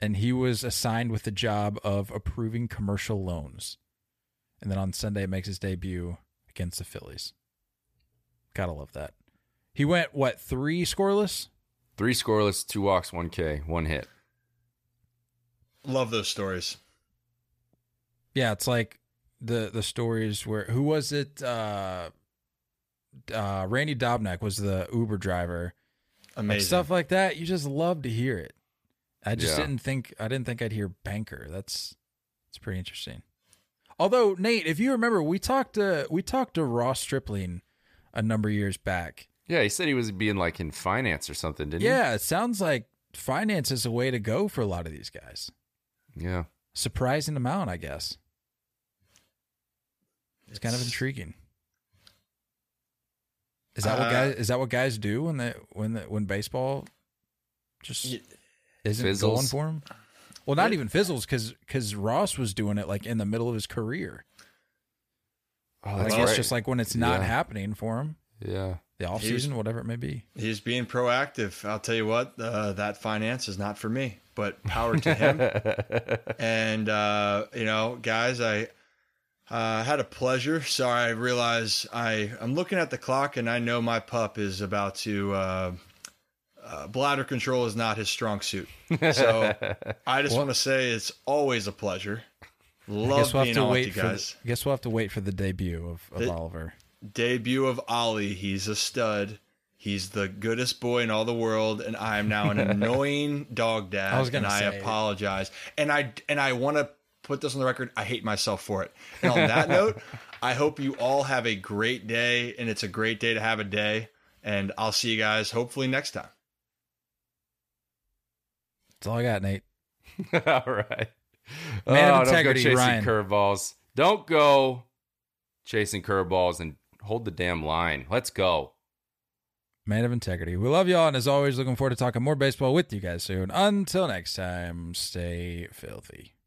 And he was assigned with the job of approving commercial loans. And then on Sunday makes his debut against the Phillies. Gotta love that. He went what three scoreless? Three scoreless, two walks, one K, one hit. Love those stories. Yeah, it's like the the stories where who was it? Uh, uh, Randy Dobnak was the Uber driver. Like stuff like that, you just love to hear it. I just Yeah. didn't think I didn't think I'd hear banker. That's it's pretty interesting. Although Nate, if you remember, we talked to we talked to Ross Stripling a number of years back. Yeah, he said he was being like in finance or something, didn't he? Yeah, it sounds like finance is a way to go for a lot of these guys. Yeah. Surprising amount, I guess. It's kind of intriguing. Is that what Uh, guys? Is that what guys do when they when the, when baseball just Y- isn't Fizzles. going for him? Well, not even fizzles because because Ross was doing it like in the middle of his career. Oh, I that's guess right. just like when it's not Yeah. happening for him, Yeah. the off He was- season, whatever it may be. He's being proactive. I'll tell you what, uh, that finance is not for me, but power to him. <laughs> and, uh, you know, guys, I uh, had a pleasure. Sorry, I realize I, I'm looking at the clock and I know my pup is about to. Uh, uh, bladder control is not his strong suit. So <laughs> I just want to say it's always a pleasure. I Love we'll being to on with wait you guys. The, I guess we'll have to wait for the debut of, of The- Oliver. debut of Ollie. He's a stud. He's the goodest boy in all the world, and I am now an <laughs> annoying dog dad. I was gonna and I apologize. And I and I want to put this on the record. I hate myself for it. And on that <laughs> note, I hope you all have a great day, and it's a great day to have a day. And I'll see you guys hopefully next time. That's all I got, Nate. <laughs> All right. Man of oh, integrity, don't go Ryan. chasing curveballs. Don't go chasing curveballs and hold the damn line. Let's go. Man of integrity. We love y'all, and as always, looking forward to talking more baseball with you guys soon. Until next time, stay filthy.